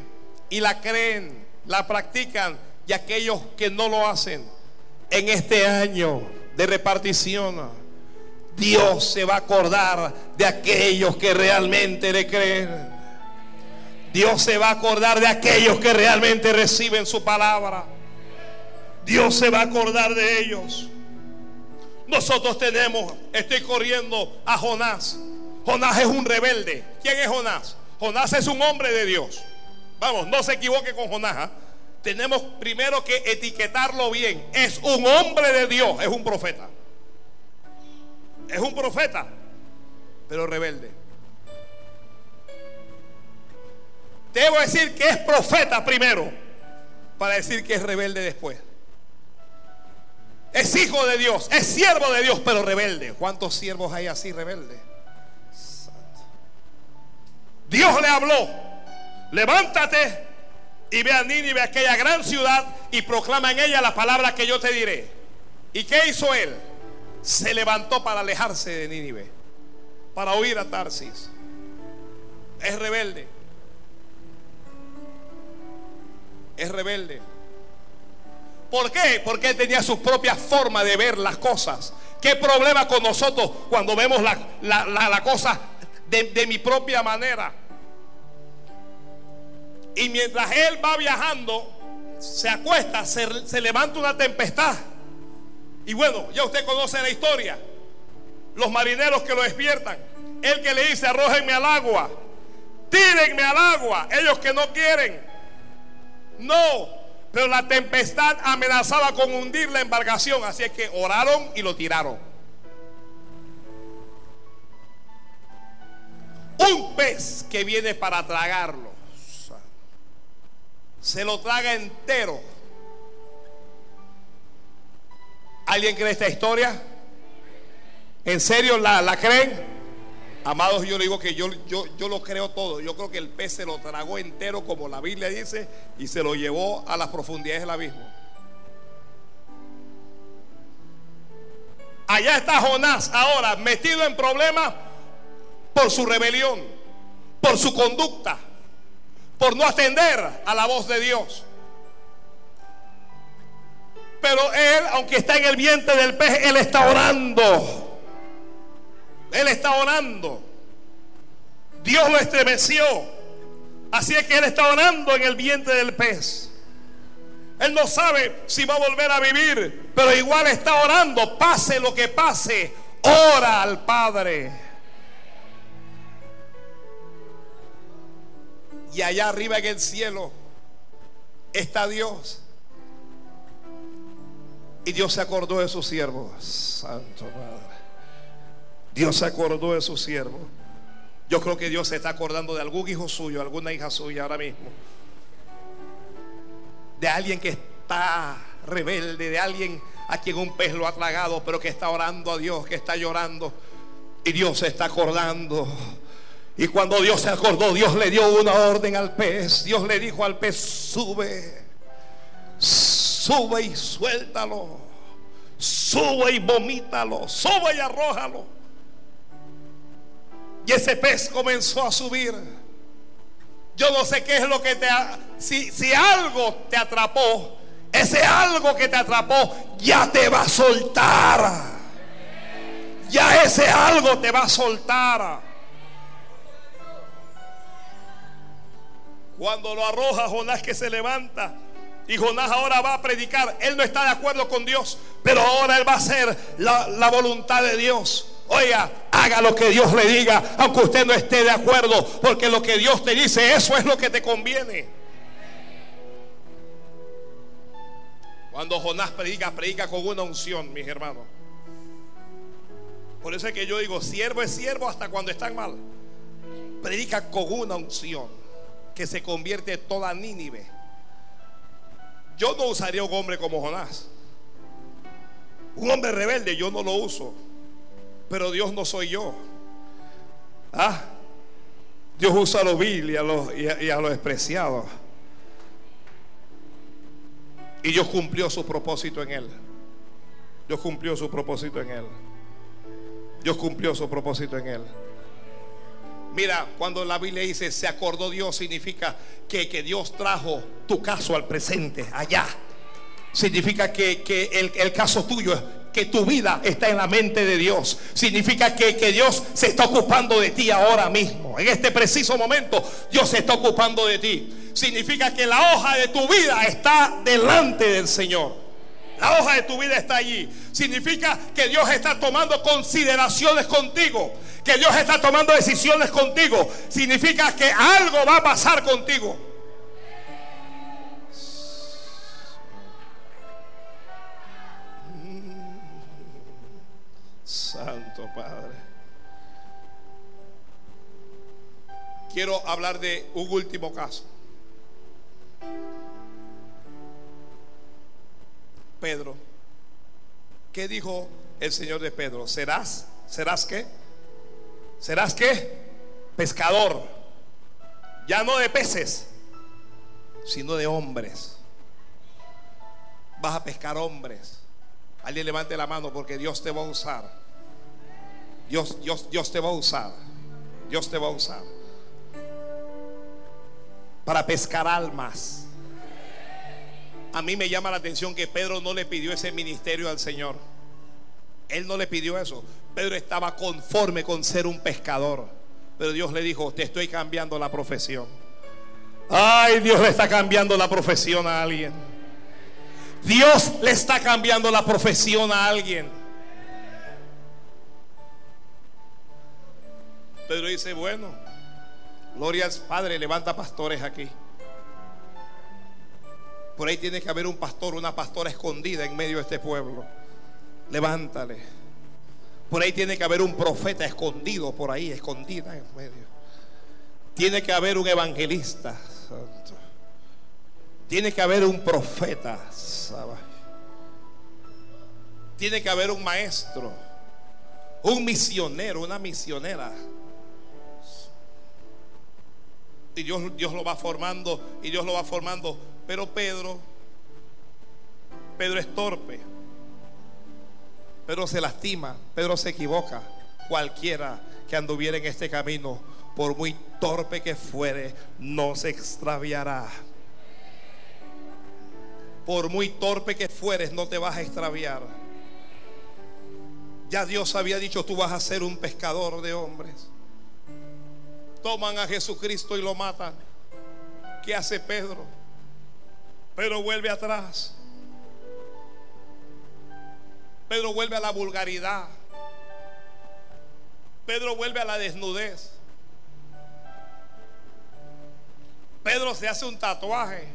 y la creen, la practican y aquellos que no lo hacen en este año de repartición. Dios se va a acordar de aquellos que realmente le creen. Dios se va a acordar de aquellos que realmente reciben su palabra. Dios se va a acordar de ellos. Nosotros tenemos, estoy corriendo a Jonás. Jonás es un rebelde. ¿Quién es Jonás? Jonás es un hombre de Dios. Vamos, no se equivoque con Jonás. ¿ah? Tenemos primero que etiquetarlo bien. Es un hombre de Dios, es un profeta. Es un profeta, pero rebelde. Debo decir que es profeta primero, para decir que es rebelde después. Es hijo de Dios, es siervo de Dios, pero rebelde. ¿Cuántos siervos hay así rebeldes? Dios le habló, levántate y ve a Nínive, aquella gran ciudad, y proclama en ella la palabra que yo te diré. ¿Y qué hizo él? Se levantó para alejarse de Nínive, para huir a Tarsis. Es rebelde. Es rebelde. ¿Por qué? Porque él tenía su propia forma de ver las cosas. ¿Qué problema con nosotros cuando vemos la, la, cosa de, de mi propia manera? Y mientras él va viajando, se acuesta, se, levanta una tempestad. Y bueno, ya usted conoce la historia. Los marineros que lo despiertan. El que le dice, arrójenme al agua. Tírenme al agua. Ellos que no quieren. No, pero la tempestad amenazaba con hundir la embarcación, así es que oraron y lo tiraron. Un pez que viene para tragarlo, se lo traga entero. ¿Alguien cree esta historia? ¿En serio la, la creen? Amados, yo le digo que yo, yo, yo lo creo todo. Yo creo que el pez se lo tragó entero, como la Biblia dice, y se lo llevó a las profundidades del abismo. Allá está Jonás ahora metido en problemas por su rebelión, por su conducta, por no atender a la voz de Dios. Pero él, aunque está en el vientre del pez, él está orando. Él está orando. Dios lo estremeció. Así es que él está orando en el vientre del pez. Él no sabe si va a volver a vivir, pero igual está orando. Pase lo que pase, ora al Padre. Y allá arriba en el cielo está Dios. Y Dios se acordó de sus siervos. Santo Padre. Dios se acordó de su siervo. Yo creo que Dios se está acordando de algún hijo suyo, alguna hija suya ahora mismo. De alguien que está rebelde, de alguien a quien un pez lo ha tragado, pero que está orando a Dios, que está llorando. Y Dios se está acordando. Y cuando Dios se acordó, Dios le dio una orden al pez. Dios le dijo al pez, sube, sube y suéltalo. Sube y vomítalo. Sube y arrójalo. Y ese pez comenzó a subir. Yo no sé qué es lo que te... Si, si algo te atrapó, ese algo que te atrapó ya te va a soltar. Ya ese algo te va a soltar. Cuando lo arroja Jonás que se levanta. Y Jonás ahora va a predicar. Él no está de acuerdo con Dios. Pero ahora él va a hacer la, la voluntad de Dios. Oiga, haga lo que Dios le diga, aunque usted no esté de acuerdo, porque lo que Dios te dice, eso es lo que te conviene. Cuando Jonás predica, predica con una unción, mis hermanos. Por eso es que yo digo, siervo es siervo hasta cuando están mal. Predica con una unción que se convierte toda Nínive. Yo no usaría un hombre como Jonás. Un hombre rebelde yo no lo uso. Pero Dios no soy yo. Ah, Dios usa a los vil y a los, y a, los despreciados. Y Dios cumplió su propósito en él. Dios cumplió su propósito en él. Dios cumplió su propósito en él. Mira, cuando la Biblia dice se acordó Dios, significa que, que Dios trajo tu caso al presente, allá. Significa que, que el, el, caso tuyo que tu vida está en la mente de Dios. Significa que, que, Dios se está ocupando de ti ahora mismo. En este preciso momento, Dios se está ocupando de ti. Significa que la hoja de tu vida está delante del Señor. La hoja de tu vida está allí. Significa que Dios está tomando consideraciones contigo. Que Dios está tomando decisiones contigo. Significa que algo va a pasar contigo. Santo Padre. Quiero hablar de un último caso. Pedro. ¿Qué dijo el Señor de Pedro? ¿Serás? ¿Serás qué? ¿Serás qué? Pescador. Ya no de peces, sino de hombres. Vas a pescar hombres. Alguien levante la mano porque Dios te va a usar. Dios, Dios, Dios te va a usar. Dios te va a usar. Para pescar almas. A mí me llama la atención que Pedro no le pidió ese ministerio al Señor. Él no le pidió eso. Pedro estaba conforme con ser un pescador. Pero Dios le dijo, te estoy cambiando la profesión. Ay, Dios le está cambiando la profesión a alguien. Dios le está cambiando la profesión a alguien. Pedro dice, bueno, gloria al Padre, levanta pastores aquí. Por ahí tiene que haber un pastor, una pastora escondida en medio de este pueblo. Levántale. Por ahí tiene que haber un profeta escondido por ahí, escondida en medio. Tiene que haber un evangelista santo. Tiene que haber un profeta. Tiene que haber un maestro. Un misionero, una misionera. Y Dios, Dios lo va formando y Dios lo va formando. Pero Pedro, Pedro es torpe. Pedro se lastima, Pedro se equivoca. Cualquiera que anduviera en este camino, por muy torpe que fuere, no se extraviará. Por muy torpe que fueres, no te vas a extraviar. Ya Dios había dicho, tú vas a ser un pescador de hombres. Toman a Jesucristo y lo matan. ¿Qué hace Pedro? Pedro vuelve atrás. Pedro vuelve a la vulgaridad. Pedro vuelve a la desnudez. Pedro se hace un tatuaje.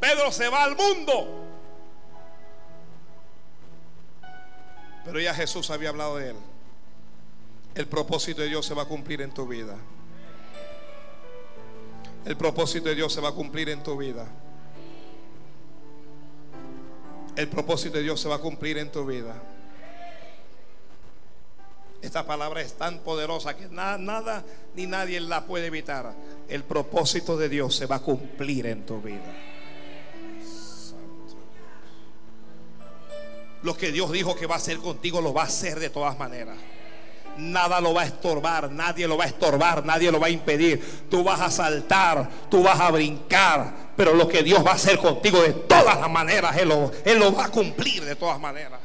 Pedro se va al mundo. Pero ya Jesús había hablado de él. El propósito de Dios se va a cumplir en tu vida. El propósito de Dios se va a cumplir en tu vida. El propósito de Dios se va a cumplir en tu vida. Esta palabra es tan poderosa que nada, nada ni nadie la puede evitar. El propósito de Dios se va a cumplir en tu vida. Lo que Dios dijo que va a hacer contigo lo va a hacer de todas maneras. Nada lo va a estorbar, nadie lo va a estorbar, nadie lo va a impedir. Tú vas a saltar, tú vas a brincar, pero lo que Dios va a hacer contigo de todas las maneras, Él lo, Él lo va a cumplir de todas maneras.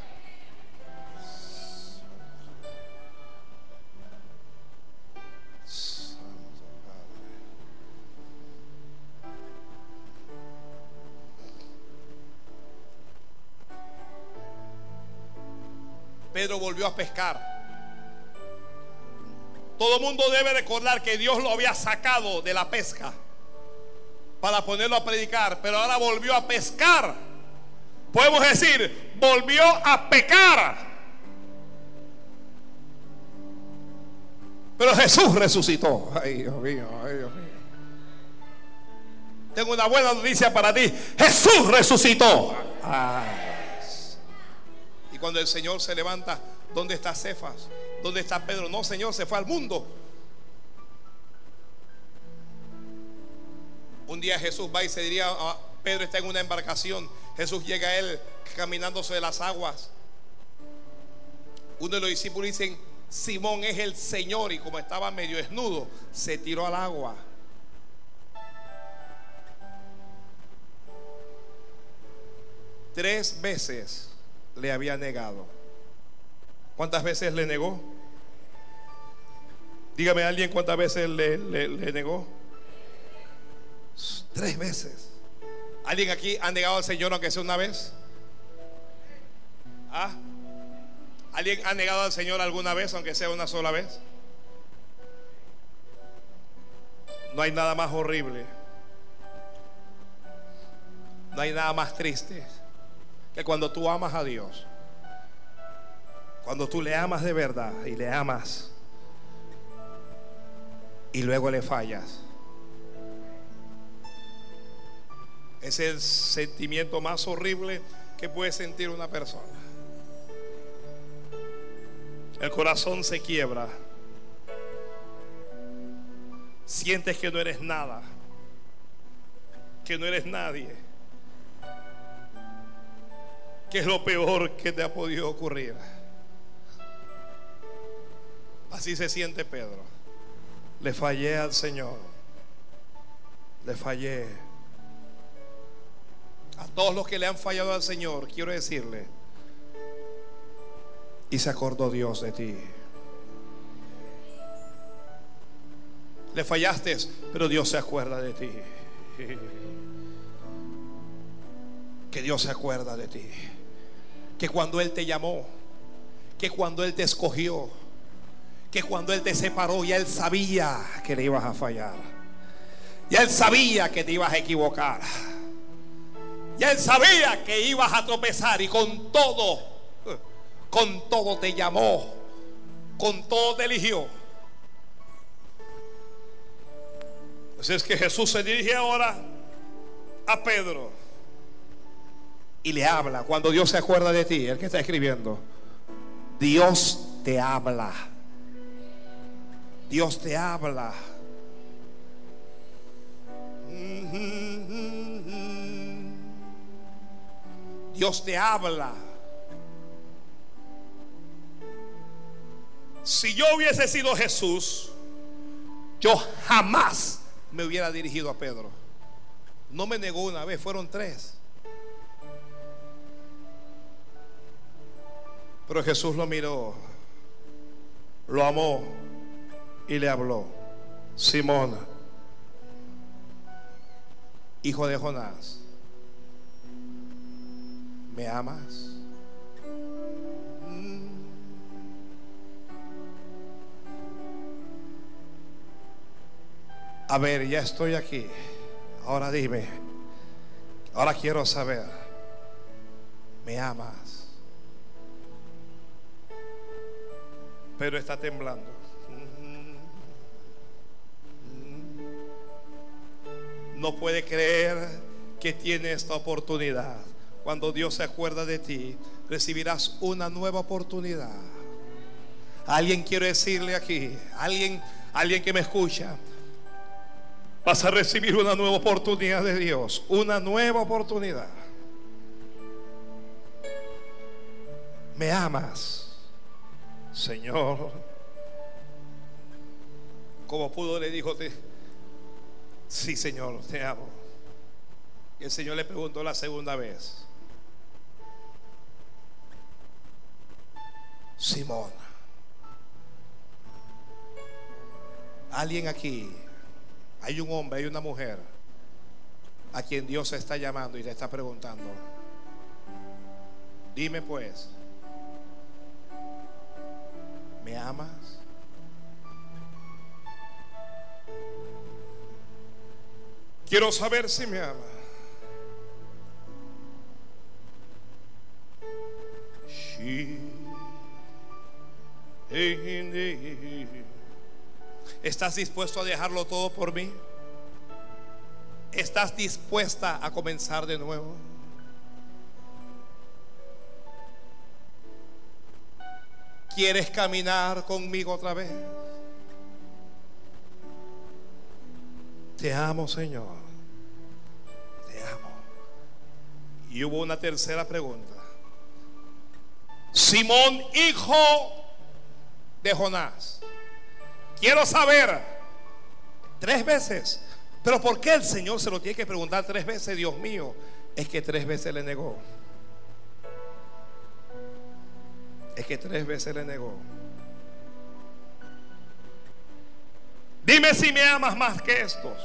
Pedro volvió a pescar. Todo mundo debe recordar que Dios lo había sacado de la pesca para ponerlo a predicar, pero ahora volvió a pescar. Podemos decir, volvió a pecar. Pero Jesús resucitó. Ay, Dios mío, ay, Dios mío. Tengo una buena noticia para ti. Jesús resucitó. Y cuando el Señor se levanta, ¿dónde está Cefas? ¿Dónde está Pedro? No, Señor, se fue al mundo. Un día Jesús va y se diría, ah, Pedro está en una embarcación. Jesús llega a él caminando sobre las aguas. Uno de los discípulos dicen, Simón es el Señor y como estaba medio desnudo, se tiró al agua. Tres veces le había negado. ¿Cuántas veces le negó? Dígame a alguien cuántas veces le, negó. Tres veces. ¿Alguien aquí ha negado al Señor aunque sea una vez? ¿Ah? ¿Alguien ha negado al Señor alguna vez aunque sea una sola vez? No hay nada más horrible. No hay nada más triste que cuando tú amas a Dios, cuando tú le amas de verdad y le amas y luego le fallas, es el sentimiento más horrible que puede sentir una persona. El corazón se quiebra. Sientes que no eres nada, que no eres nadie ¿Qué es lo peor que te ha podido ocurrir? Así se siente Pedro. Le fallé al Señor. Le fallé. A todos los que le han fallado al Señor, quiero decirle, y se acordó Dios de ti. Le fallaste, pero Dios se acuerda de ti. Que Dios se acuerda de ti que cuando Él te llamó, que cuando Él te escogió, que cuando Él te separó, ya Él sabía que le ibas a fallar. Ya él sabía que te ibas a equivocar. Ya él sabía que ibas a tropezar y con todo, con todo te llamó, con todo te eligió. Así es que Jesús se dirige ahora a Pedro y le habla. Cuando Dios se acuerda de ti, el que está escribiendo, Dios te habla. Dios te habla. Dios te habla. Si yo hubiese sido Jesús, yo jamás me hubiera dirigido a Pedro. No me negó una vez, fueron tres. Pero Jesús lo miró, lo amó y le habló. Simón, hijo de Jonás, ¿me amas? Mm. A ver, ya estoy aquí. Ahora dime, ahora quiero saber, ¿me amas? Pero está temblando. No puede creer que tiene esta oportunidad. Cuando Dios se acuerda de ti, recibirás una nueva oportunidad. Alguien quiere decirle aquí, alguien, alguien que me escucha, vas a recibir una nueva oportunidad de Dios, una nueva oportunidad. ¿Me amas, Señor? Como pudo le dijo, sí, Señor, te amo. Y el Señor le preguntó la segunda vez, Simón, alguien aquí hay un hombre, hay una mujer a quien Dios está llamando y le está preguntando, dime pues, ¿me amas? Quiero saber si me ama. ¿Estás dispuesto a dejarlo todo por mí? ¿Estás dispuesta a comenzar de nuevo? ¿Quieres caminar conmigo otra vez? Te amo, Señor. Y hubo una tercera pregunta. Simón, hijo de Jonás. Quiero saber tres veces. Pero ¿por qué el Señor se lo tiene que preguntar tres veces, Dios mío? Es que tres veces le negó. Es que tres veces le negó. Dime si me amas más que estos.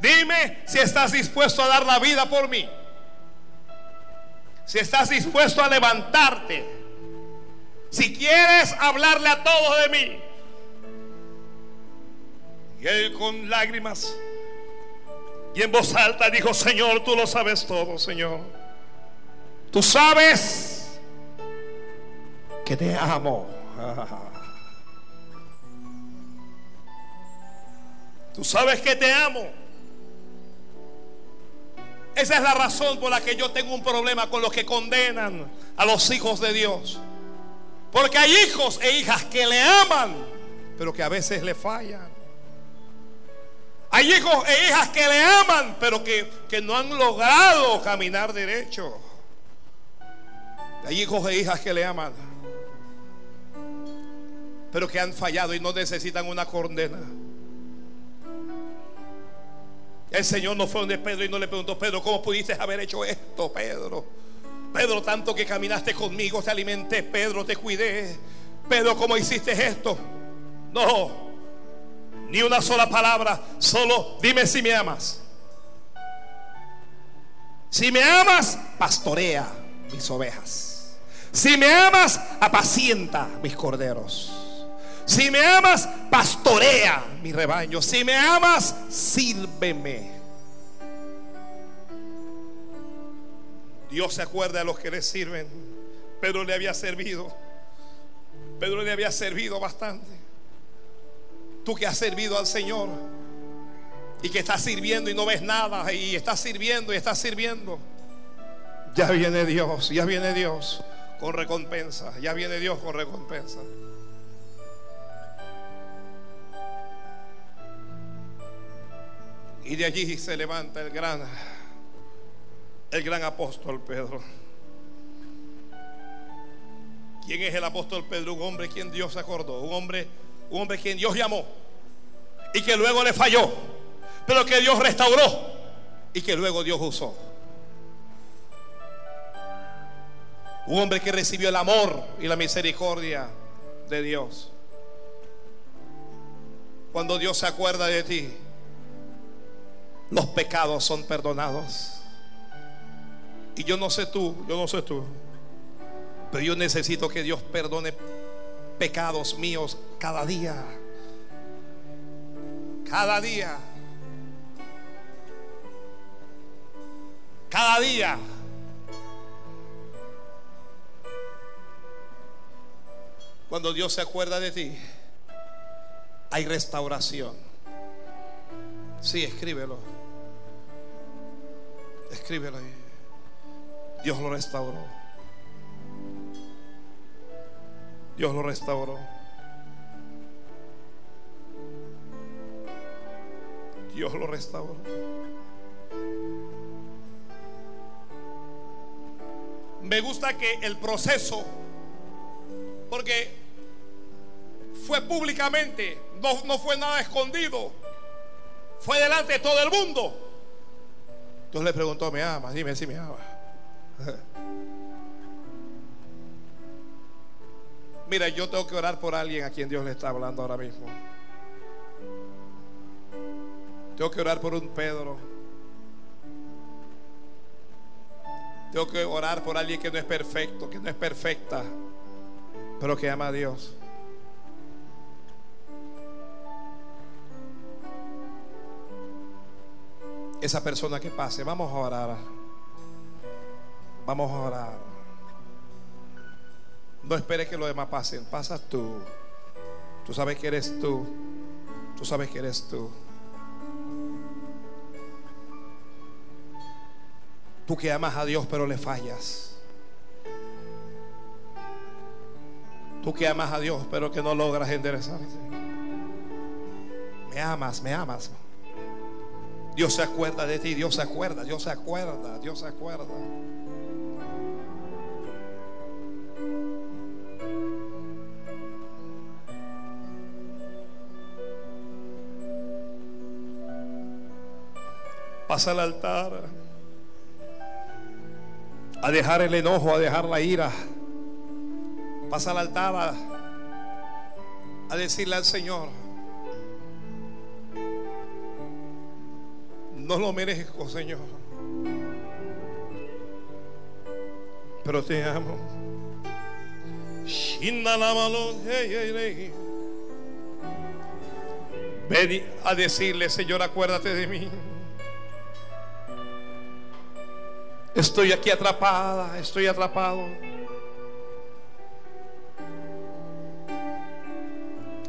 Dime si estás dispuesto a dar la vida por mí. Si estás dispuesto a levantarte si quieres hablarle a todos de mí. Y él con lágrimas y en voz alta dijo, Señor, tú lo sabes todo, Señor. Tú sabes que te amo. Tú sabes que te amo. Esa es la razón por la que yo tengo un problema con los que condenan a los hijos de Dios. Porque hay hijos e hijas que le aman, pero que a veces le fallan. Hay hijos e hijas que le aman, pero que, no han logrado caminar derecho. Hay hijos e hijas que le aman, pero que han fallado y no necesitan una condena. El Señor no fue donde Pedro y no le preguntó, Pedro, ¿cómo pudiste haber hecho esto, Pedro? Pedro, tanto que caminaste conmigo, te alimenté, Pedro, te cuidé. Pedro, ¿cómo hiciste esto? No, ni una sola palabra, solo dime si me amas. Si me amas, pastorea mis ovejas. Si me amas, apacienta mis corderos. Si me amas, pastorea mi rebaño. Si me amas, sírveme. Dios se acuerda de los que le sirven. Pedro le había servido. Pedro le había servido bastante. Tú que has servido al Señor y que estás sirviendo y no ves nada y estás sirviendo y estás sirviendo. Ya viene Dios, ya viene Dios con recompensa, ya viene Dios con recompensa. Y de allí se levanta el gran el gran apóstol Pedro. ¿Quién es el apóstol Pedro? Un hombre quien Dios acordó, un hombre un hombre quien Dios llamó y que luego le falló, pero que Dios restauró y que luego Dios usó. Un hombre que recibió el amor y la misericordia de Dios. Cuando Dios se acuerda de ti, los pecados son perdonados. Y yo no sé tú, yo no sé tú, pero yo necesito que Dios perdone pecados míos cada día. Cada día. Cada día. Cuando Dios se acuerda de ti, hay restauración. Sí, escríbelo. Escríbelo ahí. Dios lo restauró. Dios lo restauró. Dios lo restauró. Me gusta que el proceso, porque fue públicamente, no, no fue nada escondido, fue delante de todo el mundo. Dios le preguntó, ¿me amas? Dime si me amas. Mira, yo tengo que orar por alguien a quien Dios le está hablando ahora mismo. Tengo que orar por un Pedro. Tengo que orar por alguien que no es perfecto, que no es perfecta, pero que ama a Dios. Esa persona que pase, vamos a orar. Vamos a orar. No esperes que los demás pasen. Pasas tú. Tú sabes que eres tú. Tú sabes que eres tú. Tú que amas a Dios pero le fallas. Tú que amas a Dios pero que no logras enderezarte. Me amas, me amas. Dios se acuerda de ti, Dios se acuerda, Dios se acuerda, Dios se acuerda. Pasa al altar a dejar el enojo, a dejar la ira. Pasa al altar a, a decirle al Señor, no lo merezco, Señor, pero te amo. Ven a decirle, Señor, acuérdate de mí. Estoy aquí atrapada, estoy atrapado.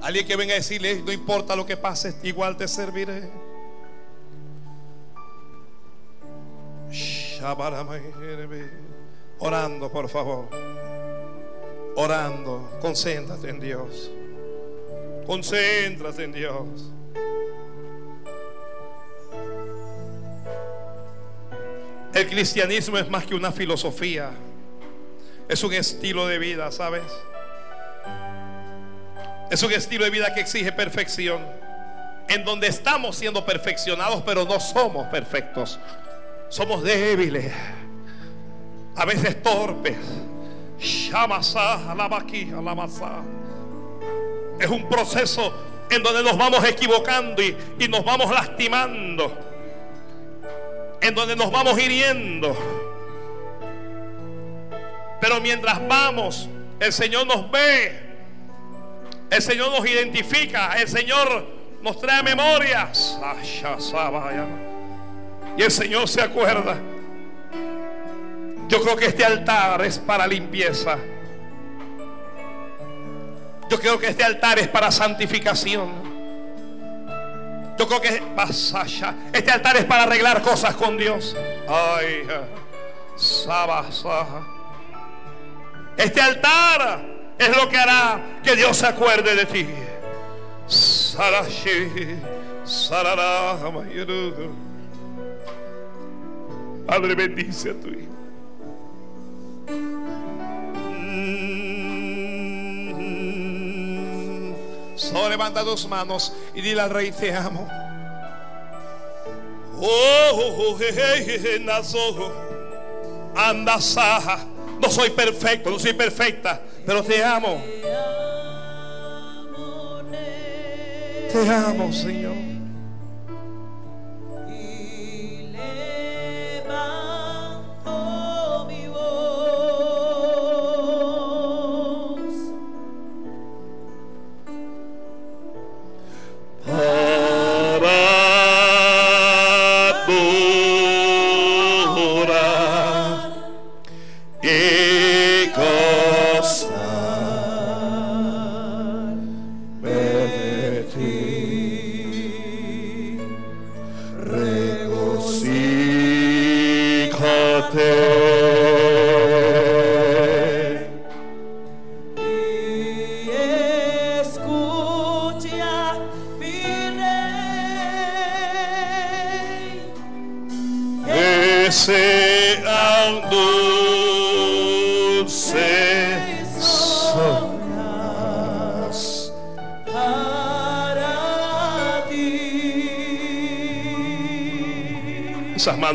Alguien que venga a decirle, no importa lo que pase, igual te serviré. Orando, por favor. Orando. Concéntrate en Dios. Concéntrate en Dios. El cristianismo es más que una filosofía. Es un estilo de vida, ¿sabes? Es un estilo de vida que exige perfección. En donde estamos siendo perfeccionados, pero no somos perfectos. Somos débiles. A veces torpes. Es un proceso en donde nos vamos equivocando y, y nos vamos lastimando en donde nos vamos hiriendo. Pero mientras vamos, el Señor nos ve El Señor nos identifica. El Señor nos trae memorias. Y el Señor se acuerda. Yo creo que este altar es para limpieza. Yo creo que este altar es para santificación. Yo creo que este altar es para arreglar cosas con Dios. Ay, Este altar es lo que hará que Dios se acuerde de ti. Padre, bendice a tu hijo. Solo levanta tus manos y dile al rey, te amo. Oh, anda saja. No soy perfecto, no soy perfecta, pero te amo. Te amo, Señor.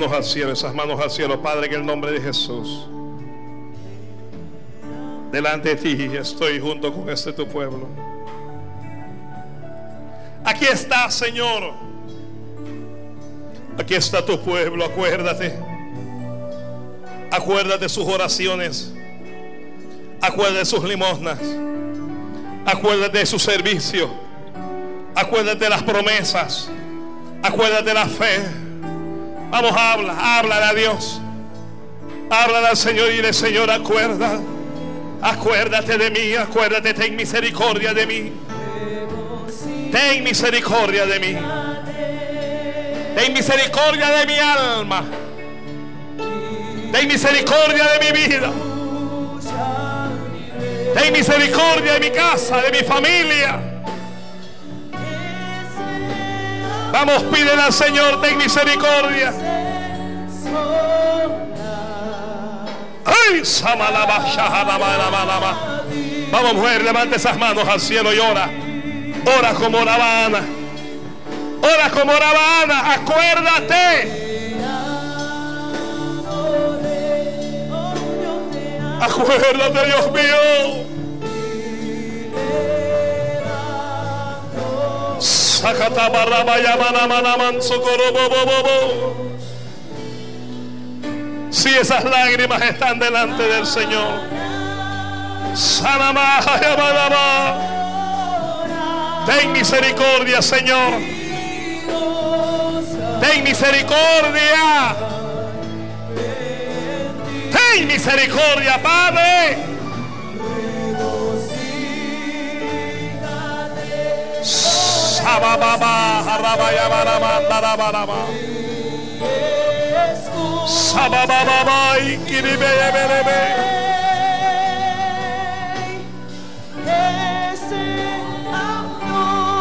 Manos al cielo, esas manos al cielo, Padre, en el nombre de Jesús. Delante de ti estoy junto con este tu pueblo. Aquí está, Señor. Aquí está tu pueblo, acuérdate. Acuérdate sus oraciones. Acuérdate de sus limosnas. Acuérdate de su servicio. Acuérdate de las promesas. Acuérdate de la fe. Vamos, habla, habla a Dios. Háblale al Señor y dile, Señor, acuerda. Acuérdate de mí, acuérdate, ten misericordia de mí. Ten misericordia de mí. Ten misericordia de mi alma. Ten misericordia de mi vida. Ten misericordia de mi casa, de mi familia. Vamos, pídele al Señor, ten misericordia. Ay, Vamos, mujer, levante esas manos al cielo y ora. Ora como oraba Ana. Ora como oraba Ana. Acuérdate. Acuérdate, Dios mío. Si esas lágrimas están delante del Señor. Ten misericordia, Señor. Ten misericordia. Ten misericordia, Padre.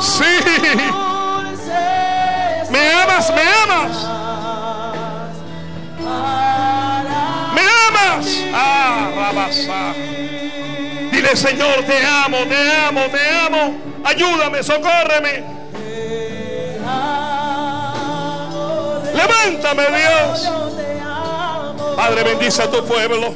Sí. Me amas, me amas. Me amas. Ah, Dile, Señor, te amo, te amo, te amo. Ayúdame, socórreme. Levántame, Dios. Padre, bendice a tu pueblo.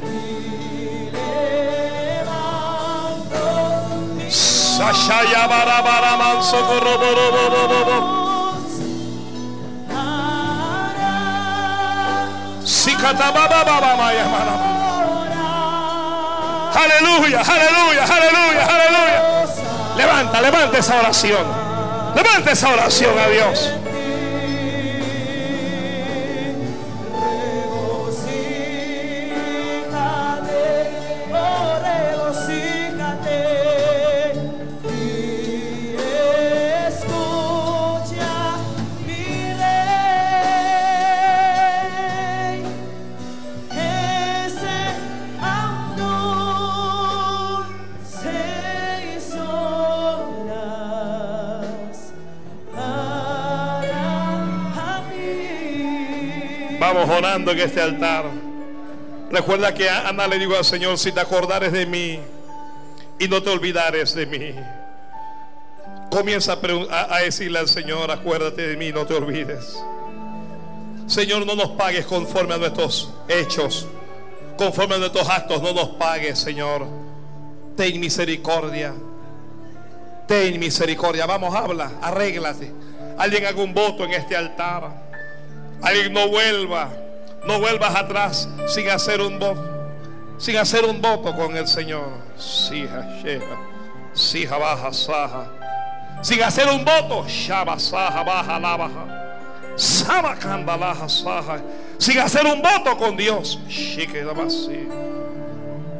Aleluya, aleluya, aleluya, aleluya. Levanta Levanta, esa oración. Levanta esa oración a Dios. Orando en este altar. Recuerda que Ana le digo al Señor, si te acordares de mí y no te olvidares de mí. Comienza a, decirle al Señor, acuérdate de mí, no te olvides. Señor, no nos pagues conforme a nuestros hechos, conforme a nuestros actos, no nos pagues, Señor. Ten misericordia. Ten misericordia. Vamos, habla, arréglate. Alguien haga un voto en este altar. Alguien no vuelva, no vuelvas atrás sin hacer un voto, sin hacer un voto con el Señor. baja, saja. Sin hacer un voto, shaba, saja, baja, la baja. Sama, candalaja, saja. Sin hacer un voto con Dios.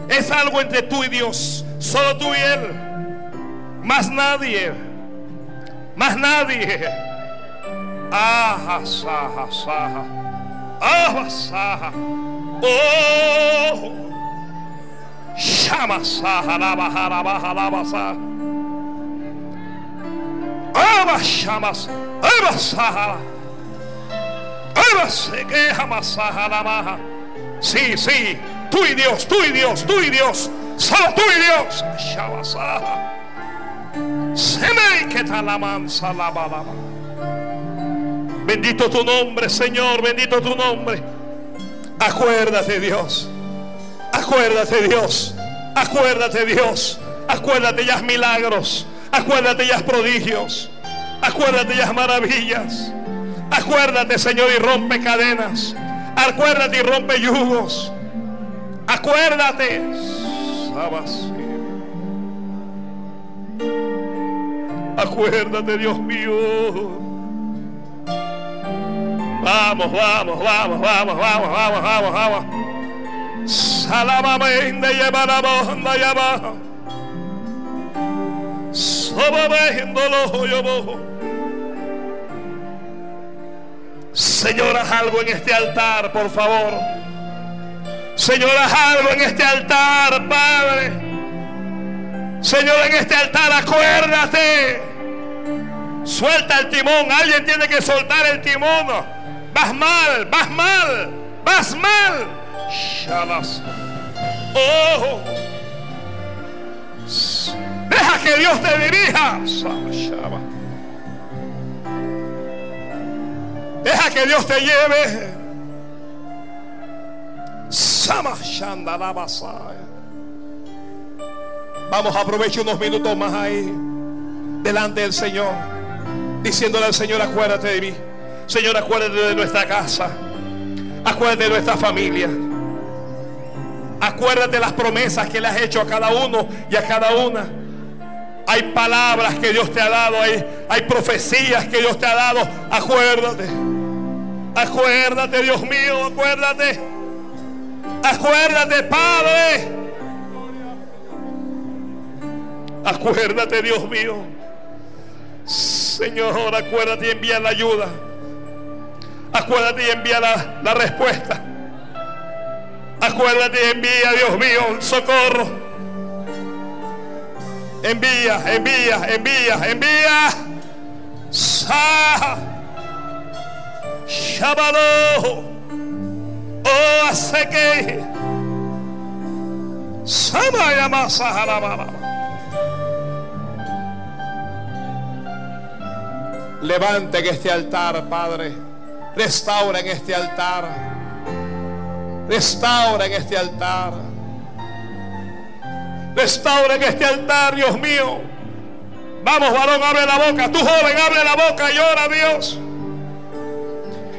Es algo entre tú y Dios. Solo tú y Él. Más nadie. Más nadie. Ah, saha, saha. Ah, saha. Oh. Shama saha, lava, lava, lava, saha. Aba shamas, aba saha. Aba se queja masaha la maja. Sí, sí, tú y Dios, tú y Dios, tú y Dios, solo tú y Dios. Shama saha. Se me que la mansa la balaba. Bendito tu nombre, Señor, bendito tu nombre. Acuérdate, Dios. Acuérdate, Dios. Acuérdate, Dios. Acuérdate ya milagros. Acuérdate ya prodigios. Acuérdate ya maravillas. Acuérdate, Señor, y rompe cadenas. Acuérdate y rompe yugos. Acuérdate. Acuérdate, Dios mío. Vamos, vamos, vamos, vamos, vamos, vamos, vamos, vamos. Salamamente lleva la bonda y abajo. Señoras, algo en este altar, por favor. Señoras, algo en este altar, Padre. Señor, en este altar, acuérdate. Suelta el timón. Alguien tiene que soltar el timón. Vas mal, vas mal, vas mal. Oh. Deja que Dios te dirija. Deja que Dios te lleve. Vamos a aprovechar unos minutos más ahí. Delante del Señor. Diciéndole al Señor, acuérdate de mí. Señor, acuérdate de nuestra casa. Acuérdate de nuestra familia. Acuérdate las promesas que le has hecho a cada uno y a cada una. Hay palabras que Dios te ha dado, hay, hay profecías que Dios te ha dado. Acuérdate. Acuérdate, Dios mío, acuérdate. Acuérdate, Padre. Acuérdate, Dios mío. Señor, acuérdate y envía la ayuda. Acuérdate y envía la, respuesta. Acuérdate y envía, Dios mío, socorro. Envía, envía, envía, envía. Sa. Shabalo. Oh, hace que. Samaya Levante que este altar, Padre. Restaura en este altar. Restaura en este altar. Restaura en este altar, Dios mío. Vamos, varón, abre la boca. Tú, joven, abre la boca y ora, Dios.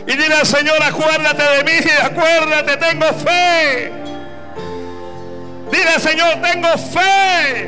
Y dile al Señor, acuérdate de mí, acuérdate, tengo fe. Dile Señor, tengo fe.